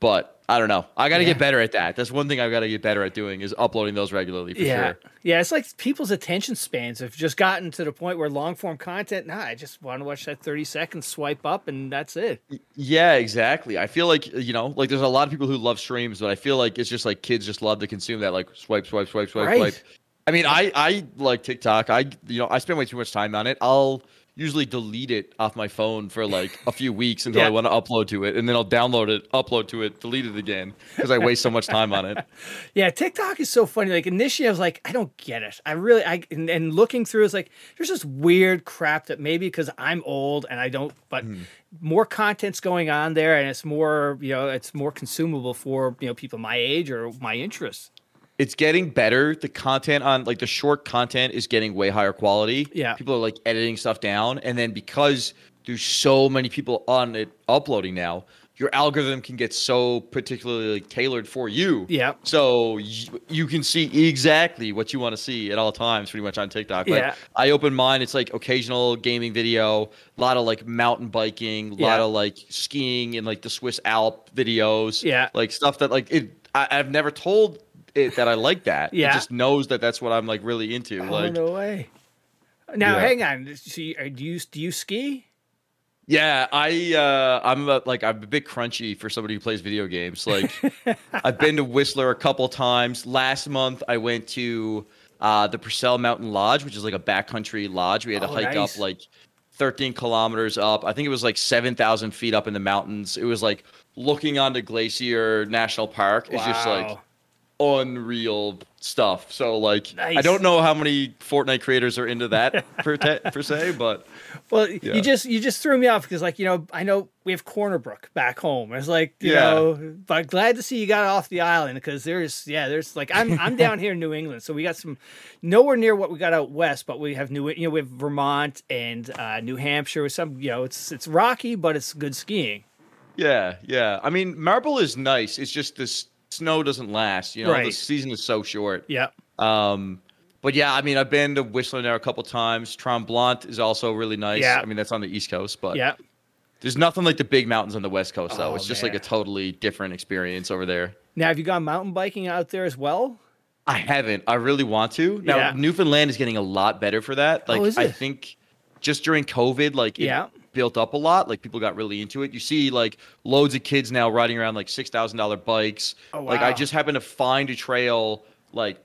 but I don't know. I got to Yeah. get better at that. That's one thing I've got to get better at doing is uploading those regularly for yeah. sure. Yeah, it's like people's attention spans have just gotten to the point where long form content, nah, I just want to watch that 30 seconds, swipe up, and that's it. Yeah, exactly. I feel like you know, like there's a lot of people who love streams, but I feel like it's just like kids just love to consume that, like swipe, swipe, swipe, swipe, Right. swipe. I mean, I I like TikTok. I you know I spend way too much time on it. I'll usually delete it off my phone for like a few weeks until Yeah. I want to upload to it, and then I'll download it, upload to it, delete it again because I waste so much time on it. Yeah, TikTok is so funny. Like initially, I was like, I don't get it. I really, I and, and looking through, it's like there's this weird crap that maybe because I'm old and I don't, but mm. more content's going on there, and it's more, you know, it's more consumable for you know people my age or my interests. It's getting better. The content on like the short content is getting way higher quality. Yeah. People are like editing stuff down. And then because there's so many people on it uploading now, your algorithm can get so particularly like, tailored for you. Yeah. So you, you can see exactly what you want to see at all times, pretty much on TikTok. Like, Yeah. I open mine. It's like occasional gaming video, a lot of like mountain biking, a Yeah. lot of like skiing and like the Swiss Alp videos. Yeah. Like stuff that like it. I, I've never told it that I like that. Yeah. It just knows that that's what I'm like really into. Oh like, no way! Now Yeah. hang on. So you, uh, do you do you ski? yeah, I uh, I'm a, like I'm a bit crunchy for somebody who plays video games. Like, I've been to Whistler a couple times. Last month, I went to uh, the Purcell Mountain Lodge, which is like a backcountry lodge. We had to Oh, hike nice. up like 13 kilometers up. I think it was like 7,000 feet up in the mountains. It was like looking onto Glacier National Park. It's just like unreal stuff. So like I don't know how many Fortnite creators are into that per, te- per se, but Well, Yeah. you just you just threw me off because like you know I know we have Cornerbrook back home. It's like you Yeah. know, but glad to see you got off the island because there's yeah there's like I'm I'm down here in New England, so we got some nowhere near what we got out west, but we have New you know we have Vermont and uh, New Hampshire with some you know it's it's rocky but it's good skiing. yeah, yeah. I mean, Marble is nice. It's just this snow doesn't last. You know, the season is so short. Yeah, Um, but yeah, I mean, I've been to Whistler now a couple times. Tremblant is also really nice. Yeah. I mean, that's on the East Coast, but yeah. there's nothing like the big mountains on the West Coast, though. Oh, it's just like a totally different experience over there. Now have you gone mountain biking out there as well? I haven't. I really want to. Now, Yeah. Newfoundland is getting a lot better for that. Like, Oh, is I think just during COVID, like, it Yeah. Built up a lot. Like, people got really into it. You see, like, loads of kids now riding around like six thousand dollar bikes. Oh, wow. Like, I just happened to find a trail, like,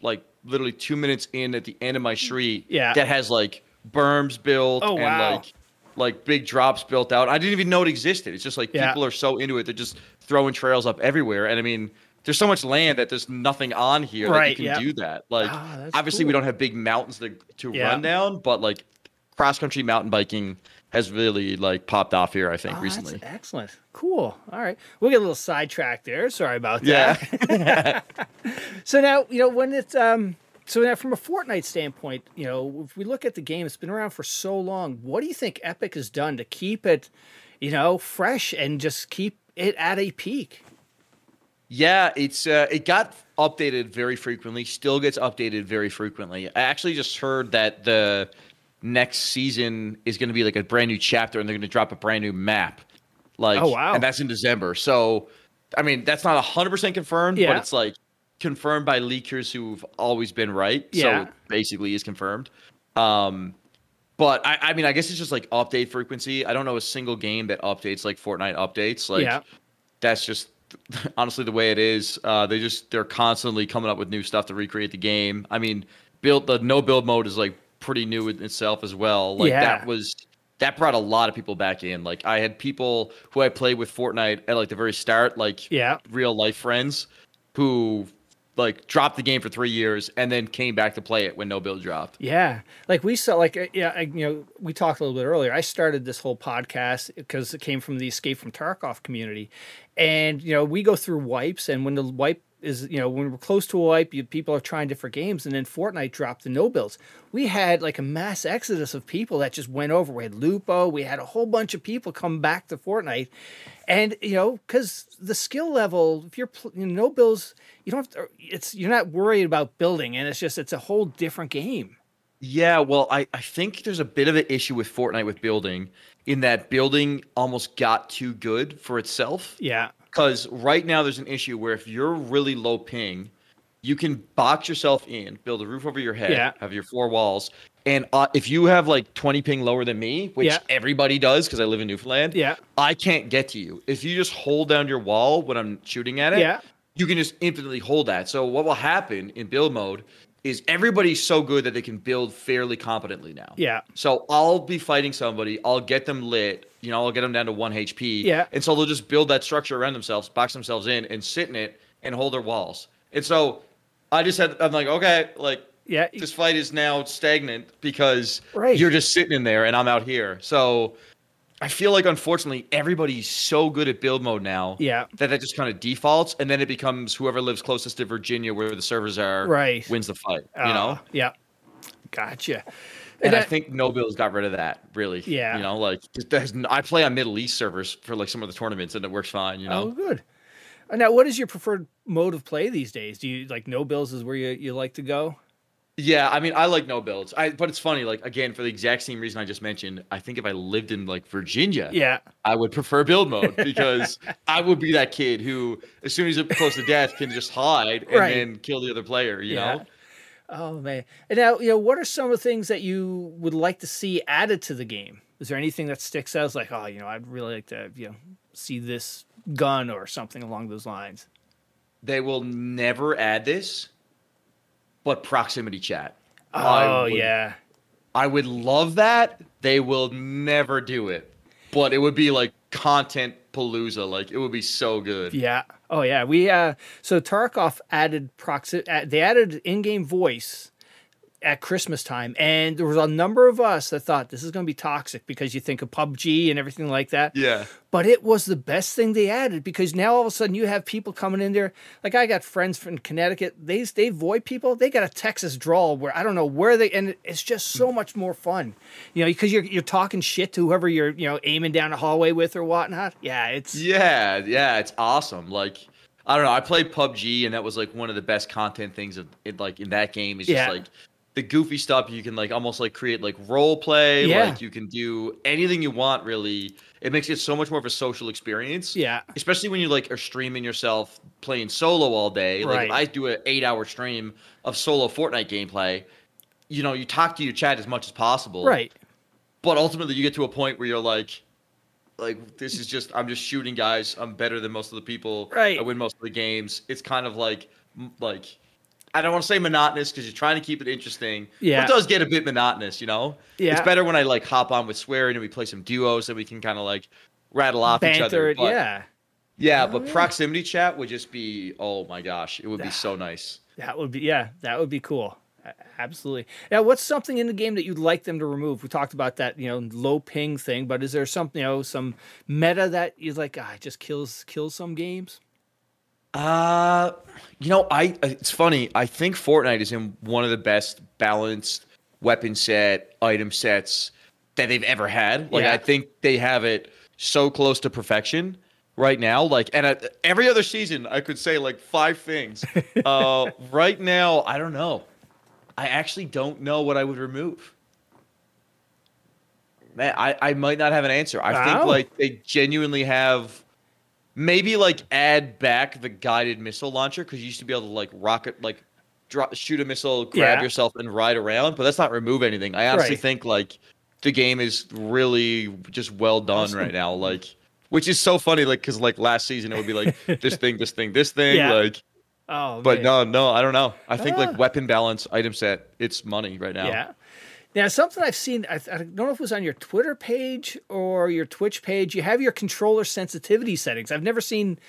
like literally two minutes in at the end of my street. Yeah. That has like berms built Oh, and wow. like like big drops built out. I didn't even know it existed. It's just like Yeah. people are so into it, they're just throwing trails up everywhere. And I mean, there's so much land that there's nothing on here Right, that you yeah. can do that. Like Ah, obviously we don't have big mountains to to Yeah. run down, but like cross country mountain biking has really like popped off here, I think, Oh, recently. That's excellent. Cool. All right. We'll get a little sidetracked there. Sorry about that. Yeah. so now, you know, when it's um so now from a Fortnite standpoint, you know, if we look at the game, it's been around for so long. What do you think Epic has done to keep it, you know, fresh and just keep it at a peak? Yeah, it's uh, it got updated very frequently. Still gets updated very frequently. I actually just heard that the next season is going to be like a brand new chapter, and they're going to drop a brand new map. Like, Oh, wow. And that's in December. So, I mean, that's not hundred percent confirmed, Yeah. but it's like confirmed by leakers who've always been right. Yeah. So it basically is confirmed. Um, but I, I mean, I guess it's just like update frequency. I don't know a single game that updates like Fortnite updates. Like, Yeah. that's just honestly the way it is. Uh, they just they're constantly coming up with new stuff to recreate the game. I mean, build the no build mode is like pretty new in itself as well. Like Yeah. that was that brought a lot of people back in. Like I had people who I played with Fortnite at like the very start, like Yeah. real life friends, who like dropped the game for three years and then came back to play it when no build dropped. Yeah, like we saw, like uh, yeah, I, you know, we talked a little bit earlier. I started this whole podcast because it came from the Escape from Tarkov community, and you know, we go through wipes, and when the wipe is, you know, when we're close to a wipe, you, people are trying different games, and then Fortnite dropped the no builds. We had like a mass exodus of people that just went over. We had Lupo, we had a whole bunch of people come back to Fortnite, and you know, because the skill level, if you're you know, no builds, you don't have to. It's you're not worried about building, and it's just it's a whole different game. Yeah, well, I, I think there's a bit of an issue with Fortnite with building in that building almost got too good for itself. Yeah. Because right now there's an issue where if you're really low ping, you can box yourself in, build a roof over your head, Yeah. have your four walls, and uh, if you have like 20 ping lower than me, which Yeah. everybody does because I live in Newfoundland, Yeah. I can't get to you. If you just hold down your wall when I'm shooting at it, Yeah. you can just infinitely hold that. So what will happen in build mode is everybody's so good that they can build fairly competently now. Yeah. So I'll be fighting somebody, I'll get them lit, you know, I'll get them down to one HP. Yeah. And so they'll just build that structure around themselves, box themselves in, and sit in it and hold their walls. And so I just had I'm like, okay, like Yeah. this fight is now stagnant because Right. you're just sitting in there and I'm out here. So I feel like unfortunately everybody's so good at build mode now Yeah. that that just kind of defaults and then it becomes whoever lives closest to Virginia where the servers are Right. wins the fight. You Uh, know? Yeah. Gotcha. And I that- think no builds got rid of that, really. Yeah. You know, like there's, I play on Middle East servers for like some of the tournaments and it works fine, you know. Oh, good. Uh, Now, what is your preferred mode of play these days? Do you like no builds is where you, you like to go? Yeah, I mean, I like no builds. I, but it's funny, like again, for the exact same reason I just mentioned. I think if I lived in like Virginia, Yeah. I would prefer build mode because I would be that kid who, as soon as he's close to death, can just hide and Right. then kill the other player. You Yeah. know? Oh man. And now, you know, what are some of the things that you would like to see added to the game? Is there anything that sticks out as like, oh, you know, I'd really like to, you know, see this gun or something along those lines? They will never add this, but proximity chat. Oh would- yeah. I would love that. They will never do it, but it would be like content palooza. Like it would be so good. Yeah. Oh yeah. We uh so Tarkov added proxy uh, they added in-game voice at Christmas time and there was a number of us that thought this is going to be toxic because you think of PUBG and everything like that. Yeah. But it was the best thing they added because now all of a sudden you have people coming in there. Like I got friends from Connecticut. They they void people. They got a Texas drawl where I don't know where they and it's just so hmm. much more fun. You know, because you're you're talking shit to whoever you're you know aiming down a hallway with or whatnot. Yeah, it's Yeah, yeah, it's awesome. Like I don't know, I played PUBG and that was like one of the best content things of it like in that game is just like the goofy stuff you can like almost like create like role play, Yeah. like you can do anything you want really. It makes it so much more of a social experience. yeah. Especially when you like are streaming yourself playing solo all day. Like if I do an 8-hour stream of solo Fortnite gameplay, you know, you talk to your chat as much as possible Right. but ultimately you get to a point where you're like like this is just i'm just shooting guys i'm better than most of the people Right. i win most of the games it's kind of like like i don't want to say monotonous because you're trying to keep it interesting Yeah. but it does get a bit monotonous you know Yeah. it's better when i like hop on with Swearin and we play some duos and we can kind of like rattle off each other but, Yeah. yeah Oh, but yeah. proximity chat would just be oh my gosh it would be so nice That would be yeah, that would be cool. Absolutely. Now, what's something in the game that you'd like them to remove? We talked about that, you know, low ping thing, but is there something, you know, some meta that is like, ah, just kills kills some games? Uh, you know, I it's funny. I think Fortnite is in one of the best balanced weapon set item sets that they've ever had. Like Yeah. I think they have it so close to perfection right now. Like, and at, every other season, I could say like five things. uh, right now, I don't know. I actually don't know what I would remove. Man, I, I might not have an answer. I think like they genuinely have maybe like add back the guided missile launcher because you used to be able to like rocket like drop shoot a missile, grab Yeah. yourself and ride around, but that's not remove anything. I honestly Right. think like the game is really just well done Awesome. right now. Like which is so funny, like because like last season it would be like this thing, this thing, this thing, Yeah. like Oh, but man. no, no, I don't know. I think Ah. like weapon balance, item set, it's money right now. Yeah. Now, something I've seen, I, I don't know if it was on your Twitter page or your Twitch page, you have your controller sensitivity settings. I've never seen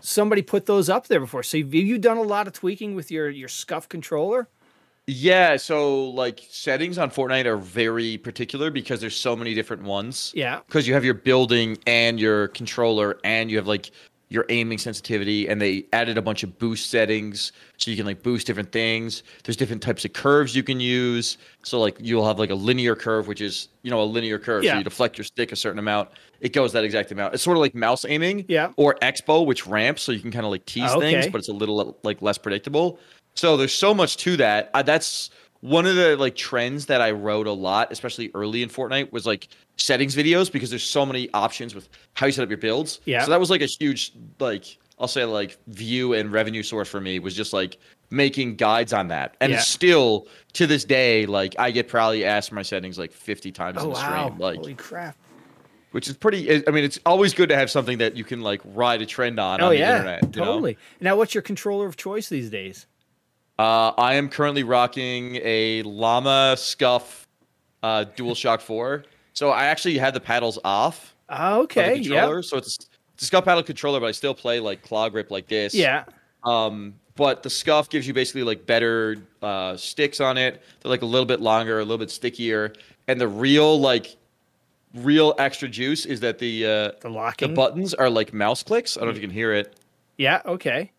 somebody put those up there before. So, have you done a lot of tweaking with your, your Scuff controller? Yeah, so like settings on Fortnite are very particular because there's so many different ones. Yeah. Because you have your building and your controller and you have like your aiming sensitivity and they added a bunch of boost settings so you can like boost different things. There's different types of curves you can use. So like you'll have like a linear curve, which is, you know, a linear curve. Yeah. So you deflect your stick a certain amount. It goes that exact amount. It's sort of like mouse aiming. Yeah. Or Expo, which ramps so you can kind of like tease Oh, things, but it's a little like less predictable. So there's so much to that. That's one of the like trends that I wrote a lot, especially early in Fortnite, was like settings videos because there's so many options with how you set up your builds. Yeah. So that was like a huge like I'll say like view and revenue source for me was just like making guides on that. And Yeah. still to this day, like I get probably asked for my settings like 50 times Oh, in the wow. stream. Like Holy crap. which is pretty I mean it's always good to have something that you can like ride a trend on Oh, on the yeah. internet. you know? totally. Now, what's your controller of choice these days? Uh, I am currently rocking a Llama Scuff uh, DualShock 4. So I actually had the paddles off Oh, of okay. Yeah. controller. So it's, it's a Scuff paddle controller, but I still play like claw grip like this. Yeah. Um, but the Scuff gives you basically like better uh, sticks on it. They're like a little bit longer, a little bit stickier. And the real like real extra juice is that the uh, The the buttons are like mouse clicks. I don't know if you can hear it. yeah. Okay.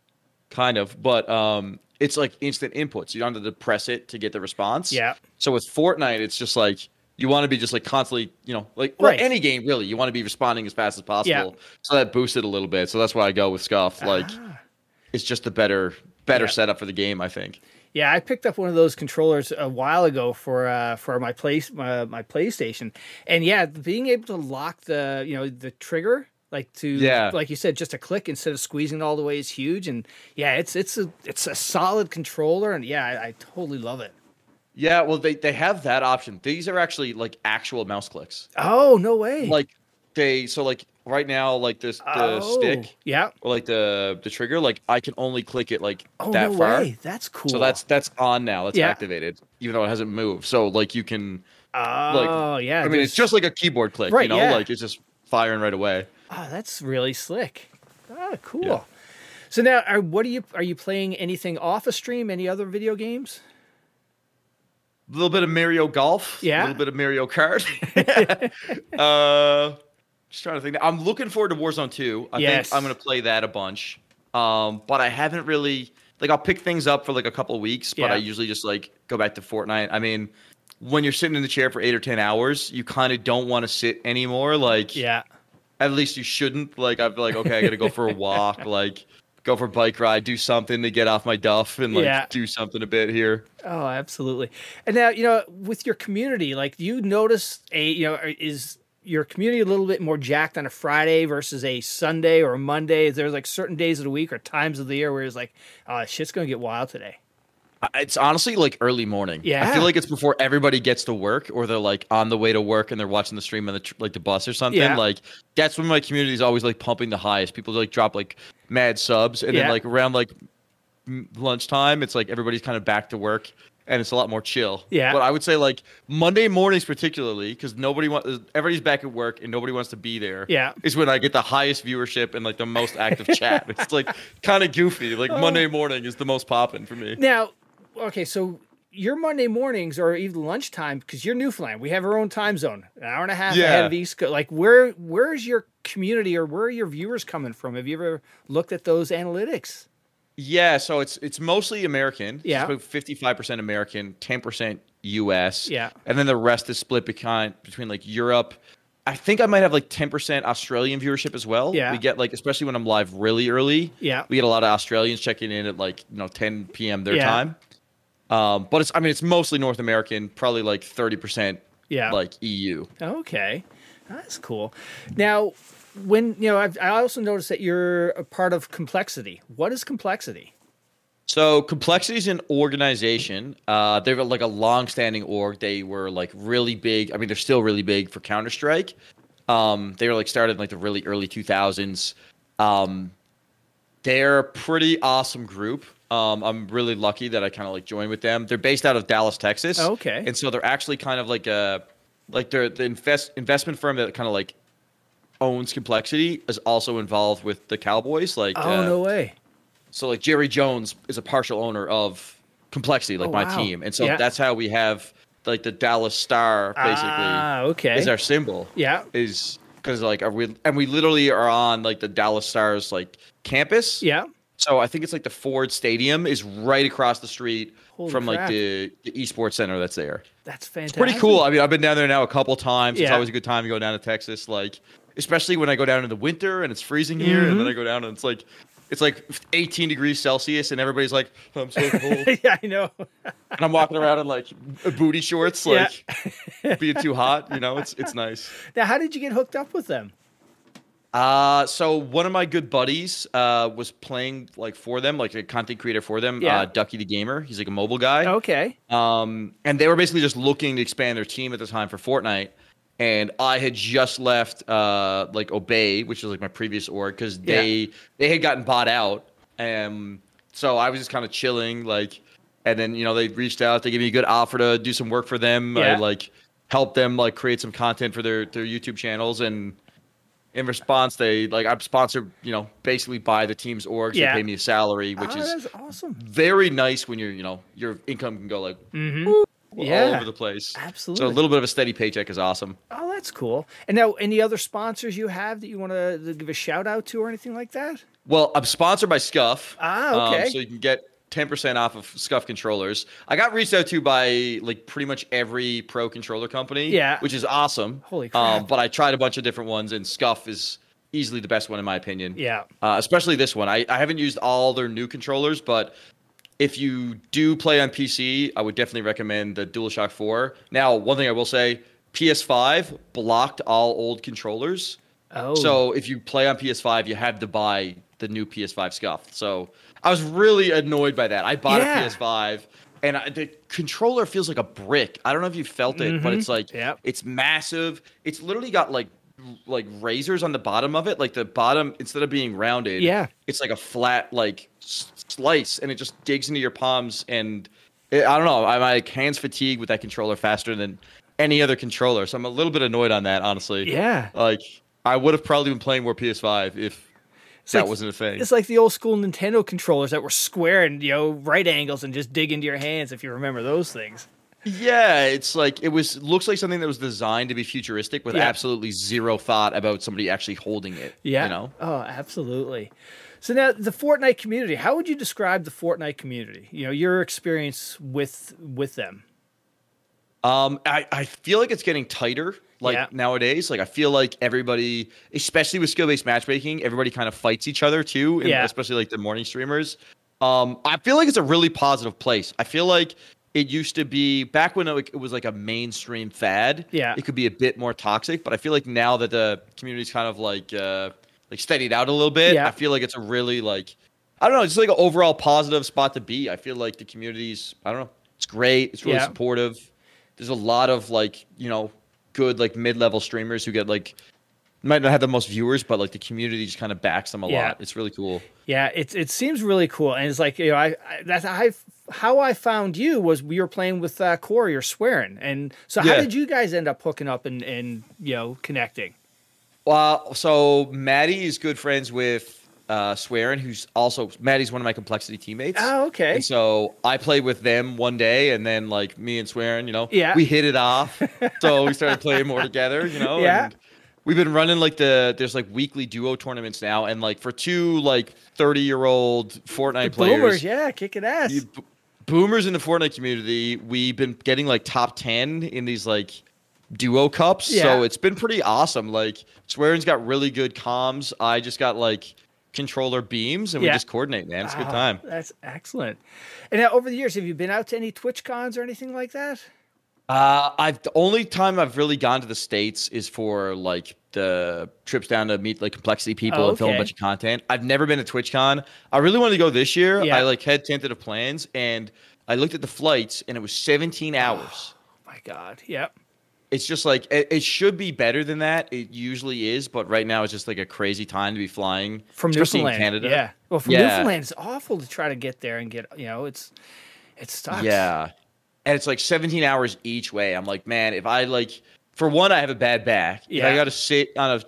Kind of, but um, it's like instant inputs. You don't have to press it to get the response. Yeah. So with Fortnite, it's just like you want to be just like constantly, you know, like Right. any game really. You want to be responding as fast as possible. Yeah. So that boosts it a little bit. So that's why I go with Scuff. Like Ah. it's just a better better Yeah. setup for the game, I think. Yeah, I picked up one of those controllers a while ago for uh, for my place my, my PlayStation, and yeah, being able to lock the you know the trigger like to Yeah. like you said just a click instead of squeezing it all the way is huge, and yeah, it's it's a it's a solid controller, and yeah, I, I totally love it. Yeah, well they they have that option. These are actually like actual mouse clicks. Oh no way! Like they so like right now like this the oh, stick yeah. or like the the trigger like I can only click it like Oh that no far. way! That's cool. So that's that's on now. It's Yeah. activated, even though it hasn't moved. So like you can, oh yeah. I mean, it's just like a keyboard click, Right, you know, yeah. like it's just firing right away. Oh, that's really slick. Oh, cool. So now, are what are you are you playing anything off a stream? Any other video games? A little bit of Mario Golf. Yeah. A little bit of Mario Kart. uh, just trying to think. I'm looking forward to Warzone 2. I Yes. think I'm gonna play that a bunch. Um, but I haven't really like I'll pick things up for like a couple of weeks, but Yeah. I usually just like go back to Fortnite. I mean, when you're sitting in the chair for eight or ten hours, you kind of don't want to sit anymore. Like, Yeah. At least you shouldn't. Like, I'm like, okay, I gotta go for a walk. like, go for a bike ride, do something to get off my duff and like Yeah. do something a bit here. Oh, absolutely. And now, you know, with your community, like, do you notice a, you know, is your community a little bit more jacked on a Friday versus a Sunday or a Monday? Is there like certain days of the week or times of the year where it's like, oh, shit's going to get wild today? It's honestly like early morning. Yeah, I feel like it's before everybody gets to work, or they're like on the way to work and they're watching the stream on the tr- like the bus or something. Yeah. Like that's when my community is always like pumping the highest. People like drop like mad subs, and Yeah. then like around like m- lunchtime, it's like everybody's kind of back to work, and it's a lot more chill. Yeah. But I would say like Monday mornings particularly, because nobody wants everybody's back at work and nobody wants to be there. Yeah. Is when I get the highest viewership and like the most active chat. It's like kind of goofy. Like Oh. Monday morning is the most popping for me. Now, okay, so your Monday mornings or even lunchtime, because you're Newfoundland, we have our own time zone, an hour and a half ahead Yeah. of East Coast. Like, where where's your community or where are your viewers coming from? Have you ever looked at those analytics? Yeah, so it's it's mostly American. Yeah. fifty-five percent American, ten percent U.S. Yeah. and then the rest is split between between like Europe. I think I might have like ten percent Australian viewership as well. Yeah. we get like especially when I'm live really early. Yeah. we get a lot of Australians checking in at like you know ten p.m. their Yeah. time. Um, but it's I mean it's mostly North American, probably like thirty percent Yeah. like EU. Okay, that's cool. Now, when you know, I've, I also noticed that you're a part of Complexity. What is Complexity? So complexity is an organization. Uh, they're like a long-standing org. They were like really big. I mean, they're still really big for Counter Strike. Um, they were like started in like the really early 2000s. Um, they're a pretty awesome group. Um, I'm really lucky that I kind of like joined with them. They're based out of Dallas, Texas. Okay. And so they're actually kind of like a like they're the invest investment firm that kind of like owns Complexity is also involved with the Cowboys. Like Oh uh, no way! so like Jerry Jones is a partial owner of Complexity, like Oh, my wow. team, and so Yeah. that's how we have like the Dallas Star basically Ah, okay. is our symbol. Yeah. is because like are we and we literally are on like the Dallas Stars like campus. yeah. So I think it's like the Ford Stadium is right across the street Holy from like the, the esports center that's there. That's fantastic. Pretty cool. I mean, I've been down there now a couple times. Yeah. It's always a good time to go down to Texas, like especially when I go down in the winter and it's freezing here, and Mm-hmm. then I go down and it's like it's like 18 degrees Celsius, and everybody's like, "I'm so cold," yeah, I know. And I'm walking around in like booty shorts, Yeah. like being too hot. You know, it's it's nice. Now, how did you get hooked up with them? Uh, so one of my good buddies uh was playing like for them, like a content creator for them. Yeah. Uh, Ducky the gamer. He's like a mobile guy. Okay. Um, and they were basically just looking to expand their team at the time for Fortnite. And I had just left uh like Obey, which was like my previous org, because they they had gotten bought out. And so I was just kind of chilling, like and then you know they reached out, they gave me a good offer to do some work for them. I like help them like create some content for their their YouTube channels and in response they like I'm sponsored, you know, basically by the team's org, so Yeah. they pay me a salary, which oh, is awesome. very nice when you're, you know, your income can go like Mm-hmm. All Yeah. over the place. Absolutely. So a little bit of a steady paycheck is awesome. Oh, that's cool. And now, any other sponsors you have that you want to give a shout out to or anything like that? Well, I'm sponsored by Scuff. Ah, okay. Um, so you can get 10% off of Scuff controllers. I got reached out to by like pretty much every pro controller company. Yeah. Which is awesome. Holy Um, crap. but I tried a bunch of different ones, and Scuff is easily the best one in my opinion. Yeah. Uh, especially this one. I, I haven't used all their new controllers, but if you do play on PC, I would definitely recommend the DualShock 4. Now, one thing I will say PS5 blocked all old controllers. Oh. So if you play on PS5, you have to buy the new PS5 scuff. So I was really annoyed by that. I bought Yeah. a PS5 and I, the controller feels like a brick. I don't know if you felt it, but it's like Mm-hmm. Yep. it's massive. It's literally got like like razors on the bottom of it. Like the bottom instead of being rounded, Yeah. it's like a flat like s- slice and it just digs into your palms and it, I don't know. I'm like hands fatigue with that controller faster than any other controller. So I'm a little bit annoyed on that, honestly. Yeah. Like I would have probably been playing more PS5 if that like- wasn't a thing. It's like the old school Nintendo controllers that were square and you know right angles and just dig into your hands if you remember those things. Yeah, it's like it was looks like something that was designed to be futuristic with Yeah. absolutely zero thought about somebody actually holding it. Yeah. You know? Oh, absolutely. So now the Fortnite community. How would you describe the Fortnite community? You know, your experience with with them. Um, I, I feel like it's getting tighter like Yeah. nowadays. Like I feel like everybody, especially with skill based matchmaking, everybody kind of fights each other too. and Yeah. Especially like the morning streamers. Um, I feel like it's a really positive place. I feel like it used to be back when it, was like a mainstream fad. Yeah. It could be a bit more toxic, but I feel like now that the community's kind of like uh like steadied out a little bit, Yeah. I feel like it's a really like I don't know, just like an overall positive spot to be. I feel like the community's I don't know, it's great. It's really Yeah. supportive. There's a lot of like, you know, good like mid-level streamers who get like might not have the most viewers, but like the community just kind of backs them a Yeah. lot. It's really cool. Yeah, it it seems really cool, and it's like you know, I, I that's I how I found you was we were playing with uh, Corey or Swearin, and so how did you guys end up hooking up and and you know connecting? Well, so Maddie is good friends with uh Swearin, who's also Maddie's one of my complexity teammates. Oh, okay. And so I played with them one day, and then like me and Swearin, you know, Yeah. we hit it off. so we started playing more together, you know. Yeah. And we've been running like the there's like weekly duo tournaments now, and like for two like thirty year old Fortnite players, Boomers, yeah, kicking ass. you- boomers in the Fortnite community, we've been getting like top ten in these like duo cups. Yeah. So it's been pretty awesome. Like Swearin's got really good comms. I just got like controller beams, and Yeah. we just coordinate, man. It's a good time. That's excellent. And now, over the years, have you been out to any Twitch cons or anything like that? Uh, I've the only time I've really gone to the states is for like the trips down to meet like complexity people Oh, and film a bunch of content. I've never been to TwitchCon. I really wanted to go this year. Yeah. I like had tentative plans, and I looked at the flights, and it was 17 hours. Oh my God, yep. it's just like it, it should be better than that. It usually is, but right now it's just like a crazy time to be flying From Newfoundland, Canada. yeah. Well, from Yeah. Newfoundland, it's awful to try to get there and get. You know, it's it sucks. Yeah. And it's like 17 hours each way. I'm like, man, if I like, for one, I have a bad back. If Yeah. I got to sit on a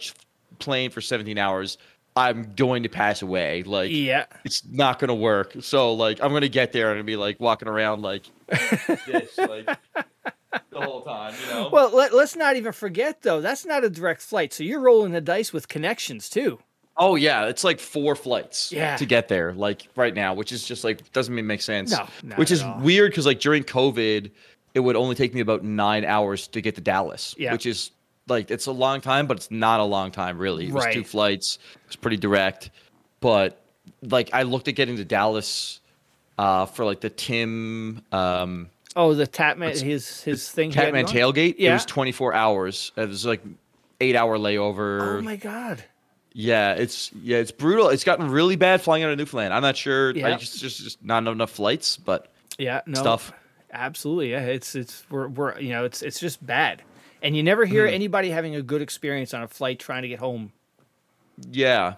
plane for 17 hours, I'm going to pass away. Like, Yeah. it's not going to work. So, like, I'm going to get there and be like walking around like this, like the whole time, you know? Well, let, let's not even forget though. That's not a direct flight, so you're rolling the dice with connections too. Oh yeah, it's like four flights Yeah. to get there, like right now, which is just like doesn't even make sense. No, which is all. weird because like during COVID, it would only take me about nine hours to get to Dallas. Yeah. which is like it's a long time, but it's not a long time really. It was two flights. It's pretty direct, but like I looked at getting to Dallas uh, for like the Tim um, Oh, the Tatman, his his thing. he had Catman going? tailgate. It was 24 hours. It was like eight hour layover. Oh my God. Yeah, it's yeah, it's brutal. It's gotten really bad flying out of Newfoundland. I'm not sure. I just, just just not enough flights, but Yeah. No. stuff. Absolutely. Yeah. It's it's we're we're you know it's it's just bad, and you never hear Hmm. anybody having a good experience on a flight trying to get home. Yeah,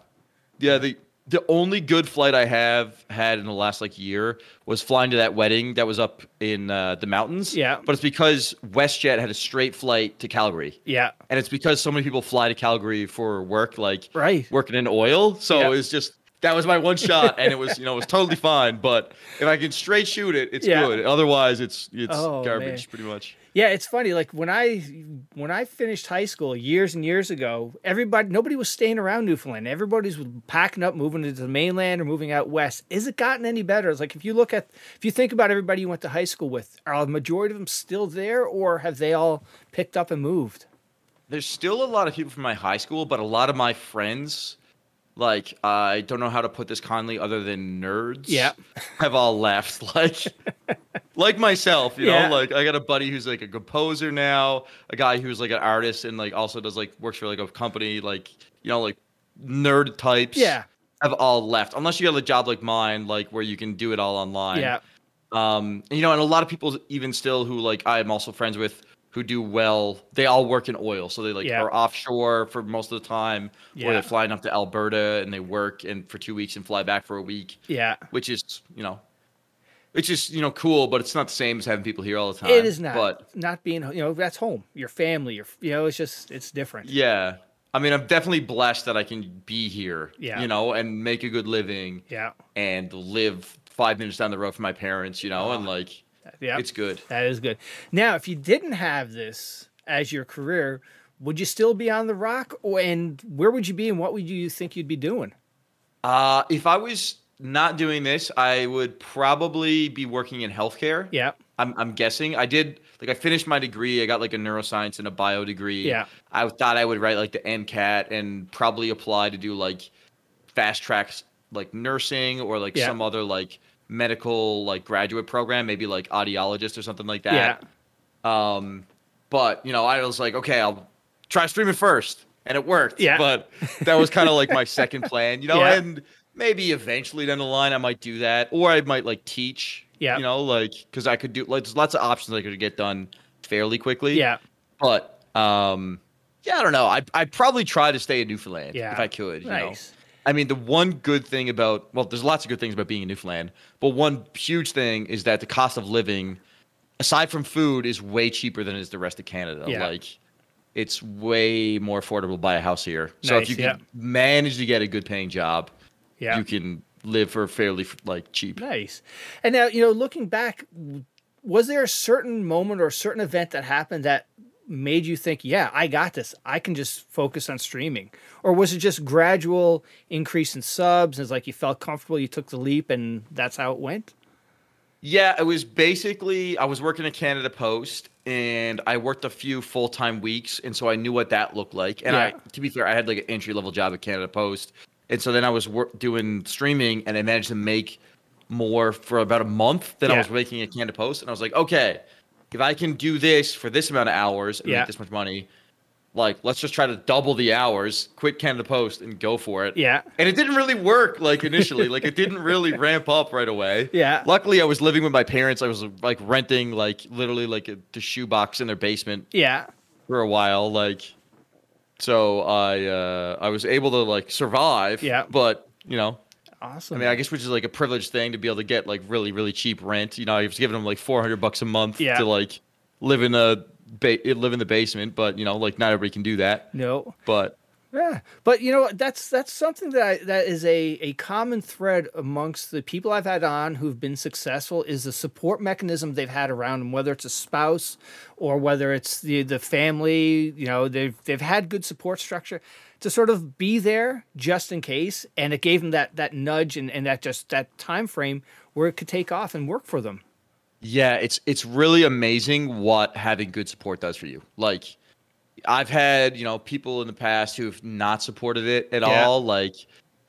yeah. The the only good flight I have had in the last like year was flying to that wedding that was up in uh, the mountains. Yeah. but it's because WestJet had a straight flight to Calgary. Yeah. and it's because so many people fly to Calgary for work, like Right. working in oil. So Yeah. it's just that was my one shot, and it was you know it was totally fine. But if I can straight shoot it, it's Yeah. good. Otherwise, it's it's Oh, garbage man. pretty much. Yeah, it's funny. Like when I when I finished high school years and years ago, everybody nobody was staying around Newfoundland. Everybody's was packing up, moving to the mainland or moving out west. Is it gotten any better? It's like if you look at if you think about everybody you went to high school with, are the majority of them still there or have they all picked up and moved? There's still a lot of people from my high school, but a lot of my friends, like I don't know how to put this kindly, other than nerds, Yeah. have all left. Like, like myself, you Yeah. know, like I got a buddy who's like a composer now, a guy who's like an artist and like also does like works for like a company, like you know, like nerd types. Yeah. have all left unless you got a job like mine, like where you can do it all online. Yeah. Um, and, you know, and a lot of people even still who like I'm also friends with who do well. They all work in oil, so they like Yeah. are offshore for most of the time, or they're flying up to Alberta and they work and for two weeks and fly back for a week, Yeah. which is you know, which is you know cool, but it's not the same as having people here all the time. It is not But not being you know, that's home. Your family, your you know, it's just it's different. yeah, I mean, I'm definitely blessed that I can be here, Yeah. you know, and make a good living Yeah. and live five minutes down the road from my parents, you know, and like Yeah. it's good. That is good. Now, if you didn't have this as your career, would you still be on the rock? Or, and where would you be and what would you think you'd be doing? Uh, if I was not doing this, I would probably be working in healthcare. Yeah. I'm, I'm guessing. I did like I finished my degree. I got like a neuroscience and a bio degree. Yeah. I thought I would write like the MCAT and probably apply to do like fast tracks like nursing or like Yeah. some other like medical like graduate program, maybe like audiologist or something like that. Yeah. Um, but you know, I was like, okay, I'll try streaming first, and it worked. Yeah. But that was kind of like my second plan, you know, Yeah. and maybe eventually down the line I might do that, or I might like teach. Yeah. You know, like because I could do like there's lots of options I could get done fairly quickly. Yeah. But um, yeah, I don't know. I I'd probably try to stay in Newfoundland Yeah. if I could. You know. I mean, the one good thing about well, there's lots of good things about being in Newfoundland, but one huge thing is that the cost of living, aside from food, is way cheaper than it is the rest of Canada. Yeah. Like, it's way more affordable to buy a house here. Nice, So if you yeah. can manage to get a good paying job, Yeah. you can live for fairly like cheap. Nice. And now, you know, looking back, was there a certain moment or a certain event that happened that made you think, yeah, I got this. I can just focus on streaming? Or was it just gradual increase in subs? And it's like you felt comfortable, you took the leap, and that's how it went? Yeah, it was basically I was working at Canada Post and I worked a few full time weeks, and so I knew what that looked like. And I, to be fair, I had like an entry level job at Canada Post, and so then I was wor- doing streaming, and I managed to make more for about a month than I was making at Canada Post, and I was like, okay, if I can do this for this amount of hours and Yeah. make this much money. Like, let's just try to double the hours, quit Canada Post, and go for it. Yeah. And it didn't really work like initially. like it didn't really ramp up right away. Yeah. Luckily, I was living with my parents. I was like renting like literally like a the shoebox in their basement Yeah. for a while. Like, so I uh, I was able to like survive. Yeah. But you know, Awesome. I mean, I guess which is like a privileged thing to be able to get like really really cheap rent. You know, I was giving them like four hundred bucks a month Yeah. to like live in a ba- live in the basement. But you know, like not everybody can do that. no. But Yeah, but you know what? That's that's something that I, that is a a common thread amongst the people I've had on who've been successful is the support mechanism they've had around them, whether it's a spouse or whether it's the the family. You know, they've they've had good support structure to sort of be there just in case, and it gave them that that nudge and, and that just that time frame where it could take off and work for them. Yeah, it's it's really amazing what having good support does for you. Like I've had, you know, people in the past who've not supported it at Yeah. all, like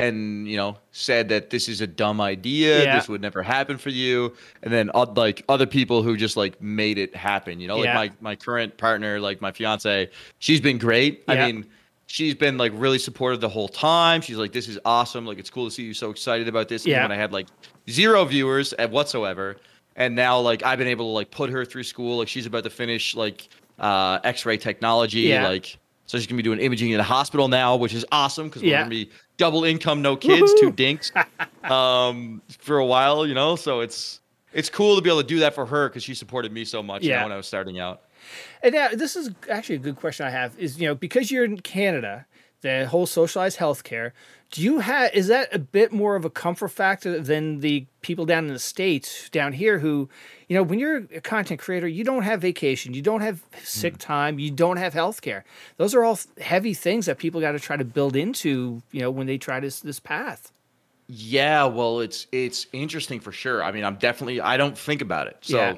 and you know, said that this is a dumb idea, Yeah. this would never happen for you. And then like other people who just like made it happen, you know, like Yeah. my my current partner, like my fiance, she's been great. I mean, she's been like really supportive the whole time. She's like, this is awesome. Like, it's cool to see you so excited about this. Yeah. when I had like zero viewers at whatsoever. And now like I've been able to like put her through school. Like she's about to finish like uh X-ray technology. Yeah. Like so she's gonna be doing imaging in a hospital now, which is awesome because we're Yeah. gonna be double income, no kids, two dinks, um, for a while, you know. So it's it's cool to be able to do that for her because she supported me so much. You know, when I was starting out. And now this is actually a good question I have is, you know, because you're in Canada, the whole socialized healthcare, do you have is that a bit more of a comfort factor than the people down in the States down here who, you know, when you're a content creator, you don't have vacation, you don't have sick Hmm. time, you don't have healthcare. Those are all heavy things that people got to try to build into, you know, when they try this this path. Yeah, well, it's it's interesting for sure. I mean, I'm definitely I don't think about it. So Yeah.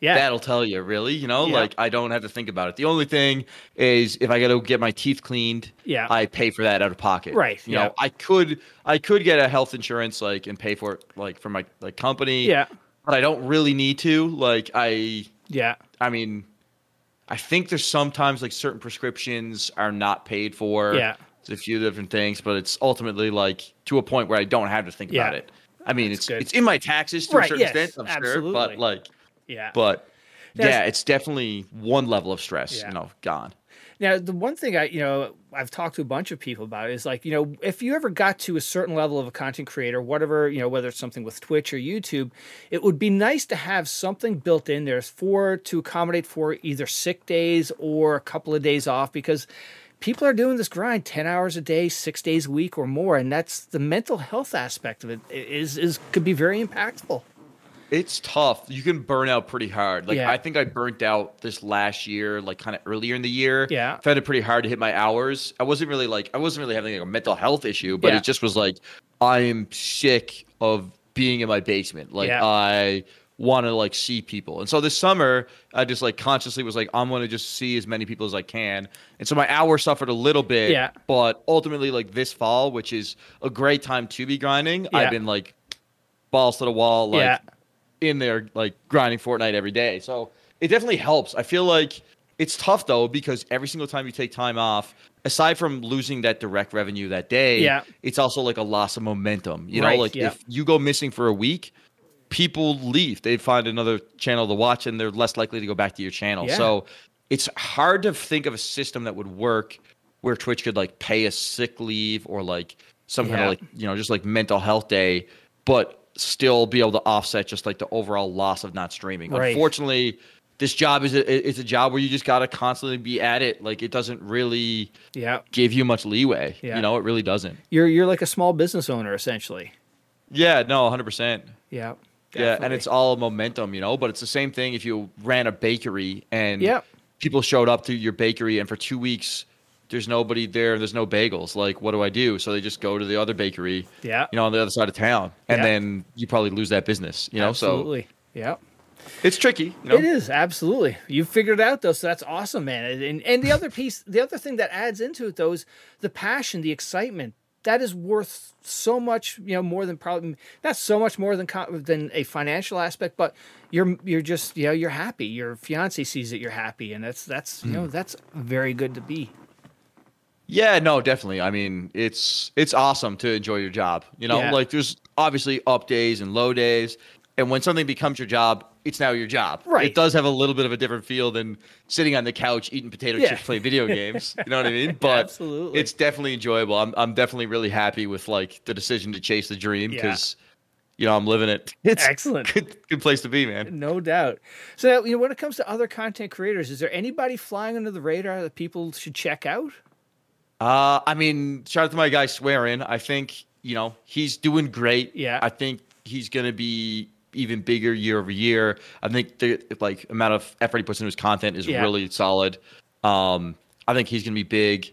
Yeah. that'll tell you, really. You know, Yeah. like I don't have to think about it. The only thing is if I got to get my teeth cleaned, Yeah. I pay for that out of pocket. Right, You yeah. know, I could I could get a health insurance like and pay for it like from my like company. yeah. But I don't really need to. Like I Yeah. I mean, I think there's sometimes like certain prescriptions are not paid for. Yeah. It's a few different things, but it's ultimately like to a point where I don't have to think about it. I mean, That's it's good. it's in my taxes to Right, a certain yes, extent, I'm sure, but like, Yeah. but Now- yeah, it's definitely one level of stress, Yeah. you know, gone. Now, the one thing I, you know, I've talked to a bunch of people about is like, you know, if you ever got to a certain level of a content creator, whatever, you know, whether it's something with Twitch or YouTube, it would be nice to have something built in there for to accommodate for either sick days or a couple of days off because people are doing this grind 10 hours a day, six days a week or more. And that's the mental health aspect of it is, is could be very impactful. It's tough. You can burn out pretty hard. Like Yeah. I think I burnt out this last year, like kind of earlier in the year. Yeah. Found it pretty hard to hit my hours. I wasn't really like I wasn't really having like a mental health issue, but Yeah. it just was like I am sick of being in my basement. Like Yeah. I want to like see people. And so this summer, I just like consciously was like I'm going to just see as many people as I can. And so my hours suffered a little bit, Yeah. but ultimately like this fall, which is a great time to be grinding, Yeah. I've been like balls to the wall like Yeah. In there like grinding Fortnite every day. So it definitely helps. I feel like it's tough though because every single time you take time off, aside from losing that direct revenue that day, Yeah. it's also like a loss of momentum. You Right, know, like yeah. if you go missing for a week, people leave. They find another channel to watch and they're less likely to go back to your channel. Yeah. So it's hard to think of a system that would work where Twitch could like pay a sick leave or like some kind of like, you know, just like mental health day, but still be able to offset just like the overall loss of not streaming. Right. Unfortunately, this job is a is a job where you just got to constantly be at it. Like it doesn't really Yeah. give you much leeway. Yeah. You know, it really doesn't. You're, you're like a small business owner essentially. Yeah, no, 100%. Yeah. Yeah, and it's all momentum, you know, but it's the same thing if you ran a bakery and Yep. people showed up to your bakery and for 2 weeks there's nobody there, there's no bagels. Like what do I do? So they just go to the other bakery, Yeah. you know, on the other side of town. And Yeah. then you probably lose that business, you know? Absolutely. Yeah. It's tricky, you know. It is absolutely. You figured it out though, so that's awesome, man. And and the other piece, the other thing that adds into it though is the passion, the excitement. That is worth so much, you know, more than probably not so much more than than a financial aspect, but you're you're just you know you're happy. Your fiance sees that you're happy, and that's that's you Hmm. know that's very good to be. Yeah, no, definitely. I mean, it's it's awesome to enjoy your job. You know, Yeah. like there's obviously up days and low days, and when something becomes your job, it's now your job. Right. It does have a little bit of a different feel than sitting on the couch eating potato Yeah. chips, playing video games. You know what I mean? But Absolutely. it's definitely enjoyable. I'm I'm definitely really happy with like the decision to chase the dream Yeah. because, you know, I'm living it. It's Excellent. Good, good place to be, man. No doubt. So, you know, when it comes to other content creators, is there anybody flying under the radar that people should check out? Uh, I mean, shout out to my guy Swearin. I think you know he's doing great. Yeah. I think he's gonna be even bigger year over year. I think the like amount of effort he puts into his content is Yeah. really solid. Um, I think he's gonna be big.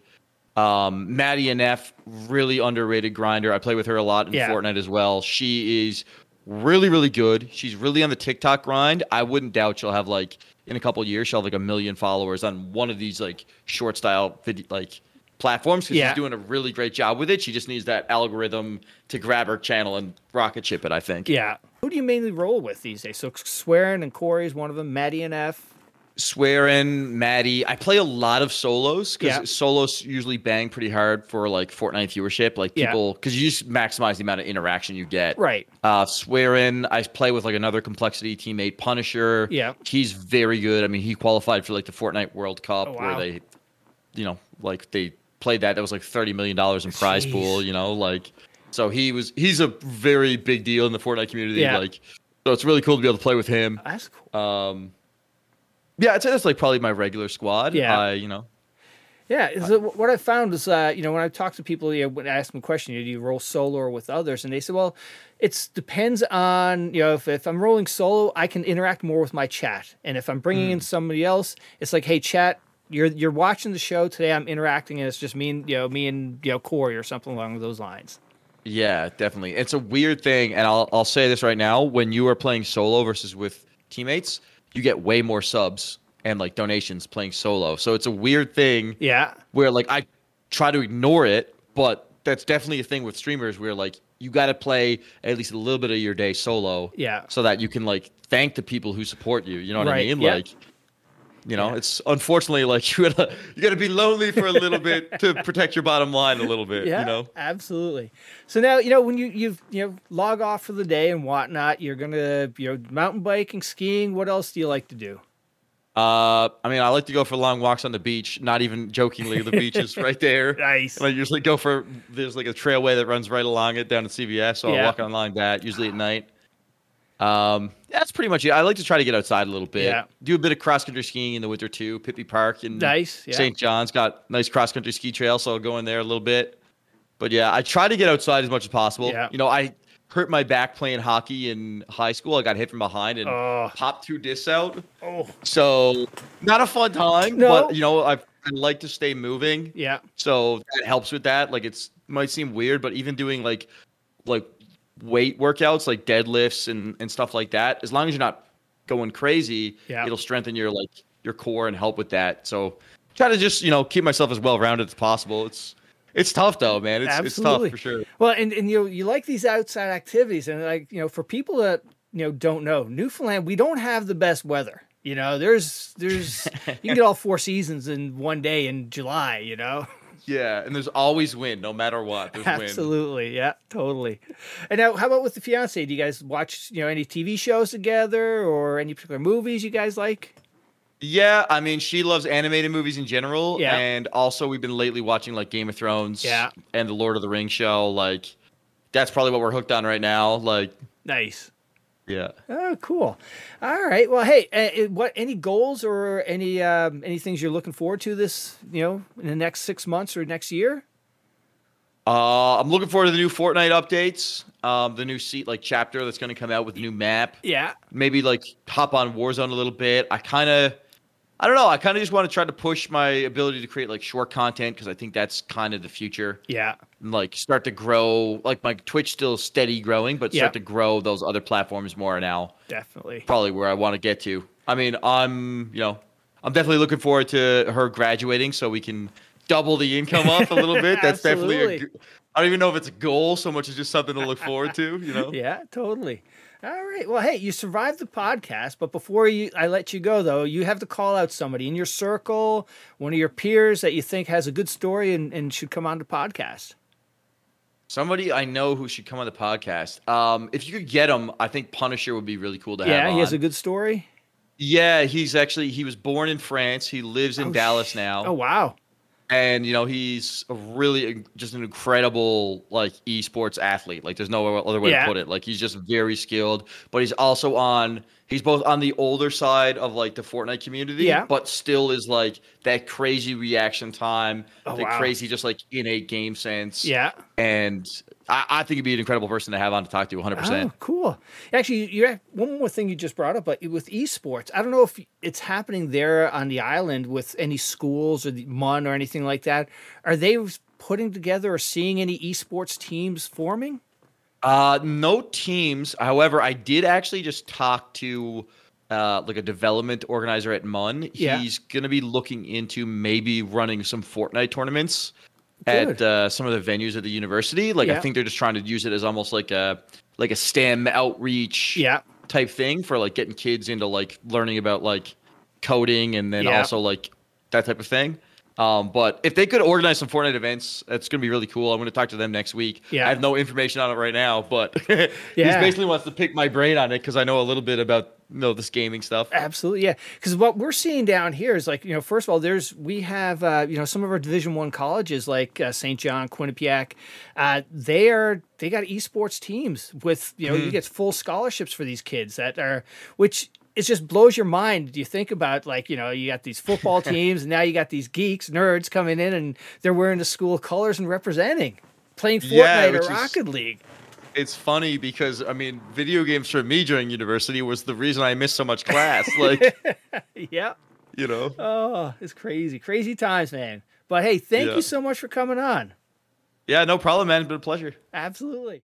Um, Maddie and F, really underrated grinder. I play with her a lot in Yeah. Fortnite as well. She is really, really good. She's really on the TikTok grind. I wouldn't doubt she'll have like in a couple of years she'll have like a million followers on one of these like short style video like platforms because Yeah. she's doing a really great job with it. She just needs that algorithm to grab her channel and rocket ship it. I think. Yeah. Who do you mainly roll with these days? So Swearin and Corey is one of them. Maddie and F. Swearin, Maddie. I play a lot of solos because Yeah. solos usually bang pretty hard for like Fortnite viewership. Like people, because you just maximize the amount of interaction you get. Right. Uh, Swearin, I play with like another complexity teammate, Punisher. Yeah. he's very good. I mean, he qualified for like the Fortnite World Cup Oh, where they, you know, like they played that. That was like thirty million dollars in prize Jeez. pool. You know, like so he was. He's a very big deal in the Fortnite community. Yeah. Like, so it's really cool to be able to play with him. That's cool. Um, yeah, I'd say that's like probably my regular squad. Yeah. I, you know, Yeah. So what I found is, uh, you know, when I talk to people, you know, when I ask them a question, do you roll solo or with others? And they say, well, it depends on, you know, if, if I'm rolling solo, I can interact more with my chat. And if I'm bringing in somebody else, it's like, hey, chat, you're you're watching the show today. I'm interacting, and it's just me and you know me and you know Corey or something along those lines. yeah, definitely. It's a weird thing, and I'll I'll say this right now: when you are playing solo versus with teammates, you get way more subs and like donations playing solo. So it's a weird thing Yeah. where like I try to ignore it, but that's definitely a thing with streamers where like you got to play at least a little bit of your day solo. Yeah. So that you can like thank the people who support you. You know what Right, I mean? yeah. Like, you know, Yeah. it's unfortunately like you gotta you gotta be lonely for a little bit to protect your bottom line a little bit. Yeah, You know. absolutely. So now you know when you you you know log off for the day and whatnot, you're gonna you know mountain biking, skiing. What else do you like to do? Uh, I mean, I like to go for long walks on the beach. Not even jokingly, the beach is right there. Nice. And I usually go for there's like a trailway that runs right along it down to CVS, so Yeah. I'll walk along that usually at night. Um, that's pretty much it. I like to try to get outside a little bit. Yeah. Do a bit of cross country skiing in the winter too. Pippy Park and Nice. Yeah. St. John's got nice cross country ski trail, so I'll go in there a little bit. But yeah, I try to get outside as much as possible. Yeah. You know, I hurt my back playing hockey in high school. I got hit from behind and Oh. popped two discs out. Oh. So not a fun time, No. but you know, I, I like to stay moving. Yeah. So that helps with that. Like it's might seem weird, but even doing like like weight workouts like deadlifts and, and stuff like that, as long as you're not going crazy, Yeah. it'll strengthen your like your core and help with that. So try to just, you know, keep myself as well rounded as possible. It's it's tough though, man. It's Absolutely. it's tough for sure. Well, and, and you you like these outside activities, and like you know, for people that you know don't know, Newfoundland, we don't have the best weather. You know, there's there's you can get all four seasons in one day in July. You know, Yeah, and there's always wind, no matter what. There's wind. absolutely, yeah, totally. And now, how about with the fiance? Do you guys watch you know any TV shows together or any particular movies you guys like? Yeah, I mean, she loves animated movies in general, Yeah. and also we've been lately watching like Game of Thrones, Yeah. and the Lord of the Rings show. Like, that's probably what we're hooked on right now. Like, Nice. Yeah. Oh, cool. All right. Well, hey, uh, what any goals or any um, any things you're looking forward to this you know in the next six months or next year? Uh, I'm looking forward to the new Fortnite updates. Um, the new seat like chapter that's going to come out with a new map. Yeah. Maybe like hop on Warzone a little bit. I kind of, I don't know. I kind of just want to try to push my ability to create like short content because I think that's kind of the future. Yeah. and like start to grow like my twitch still steady growing but start Yeah. to grow those other platforms more now Definitely. probably where i want to get to i mean i'm you know i'm definitely looking forward to her graduating so we can double the income up a little bit that's definitely g- i don't even know if it's a goal so much as just something to look forward to you know Yeah, totally. All right. Well, hey, you survived the podcast, but before you I let you go though, you have to call out somebody in your circle, one of your peers that you think has a good story and, and should come on the podcast. somebody i know who should come on the podcast um if you could get him i think punisher would be really cool to have Yeah, he has a good story. yeah he's actually he was born in france he lives in Oh, dallas now Oh wow. And you know he's a really just an incredible like esports athlete like there's no other way Yeah. to put it like he's just very skilled but he's also on he's both on the older side of like the fortnite community Yeah. but still is like that crazy reaction time Oh, the wow. crazy just like innate game sense Yeah. and I, I think he'd be an incredible person to have on to talk to 100% Oh, cool. Actually, you have one more thing you just brought up, but with esports, I don't know if it's happening there on the island with any schools or the MUN or anything like that. Are they putting together or seeing any esports teams forming? Uh, no teams. However, I did actually just talk to uh, like a development organizer at MUN. Yeah. He's gonna be looking into maybe running some Fortnite tournaments Good. at uh, some of the venues at the university. Like Yeah. I think they're just trying to use it as almost like a like a STEM outreach Yeah. type thing for like getting kids into like learning about like coding and then Yeah. also like that type of thing. Um, but if they could organize some Fortnite events, that's gonna be really cool. I'm gonna talk to them next week. Yeah. I have no information on it right now, but he basically wants to pick my brain on it because I know a little bit about you know this gaming stuff. Absolutely, yeah. Because what we're seeing down here is like you know, first of all, there's we have uh, you know some of our Division One colleges like uh, St. John, Quinnipiac. Uh, they are they got esports teams with you know you get full scholarships for these kids that are which it just blows your mind. You think about like you know you got these football teams and now you got these geeks nerds coming in and they're wearing the school colors and representing. Playing Fortnite Yeah, or which is- Rocket League. It's funny because I mean, video games for me during university was the reason I missed so much class. Like, Yeah. you know, Oh, it's crazy. Crazy times, man. But hey, thank Yeah. you so much for coming on. yeah, no problem, man. It's been a pleasure. Absolutely.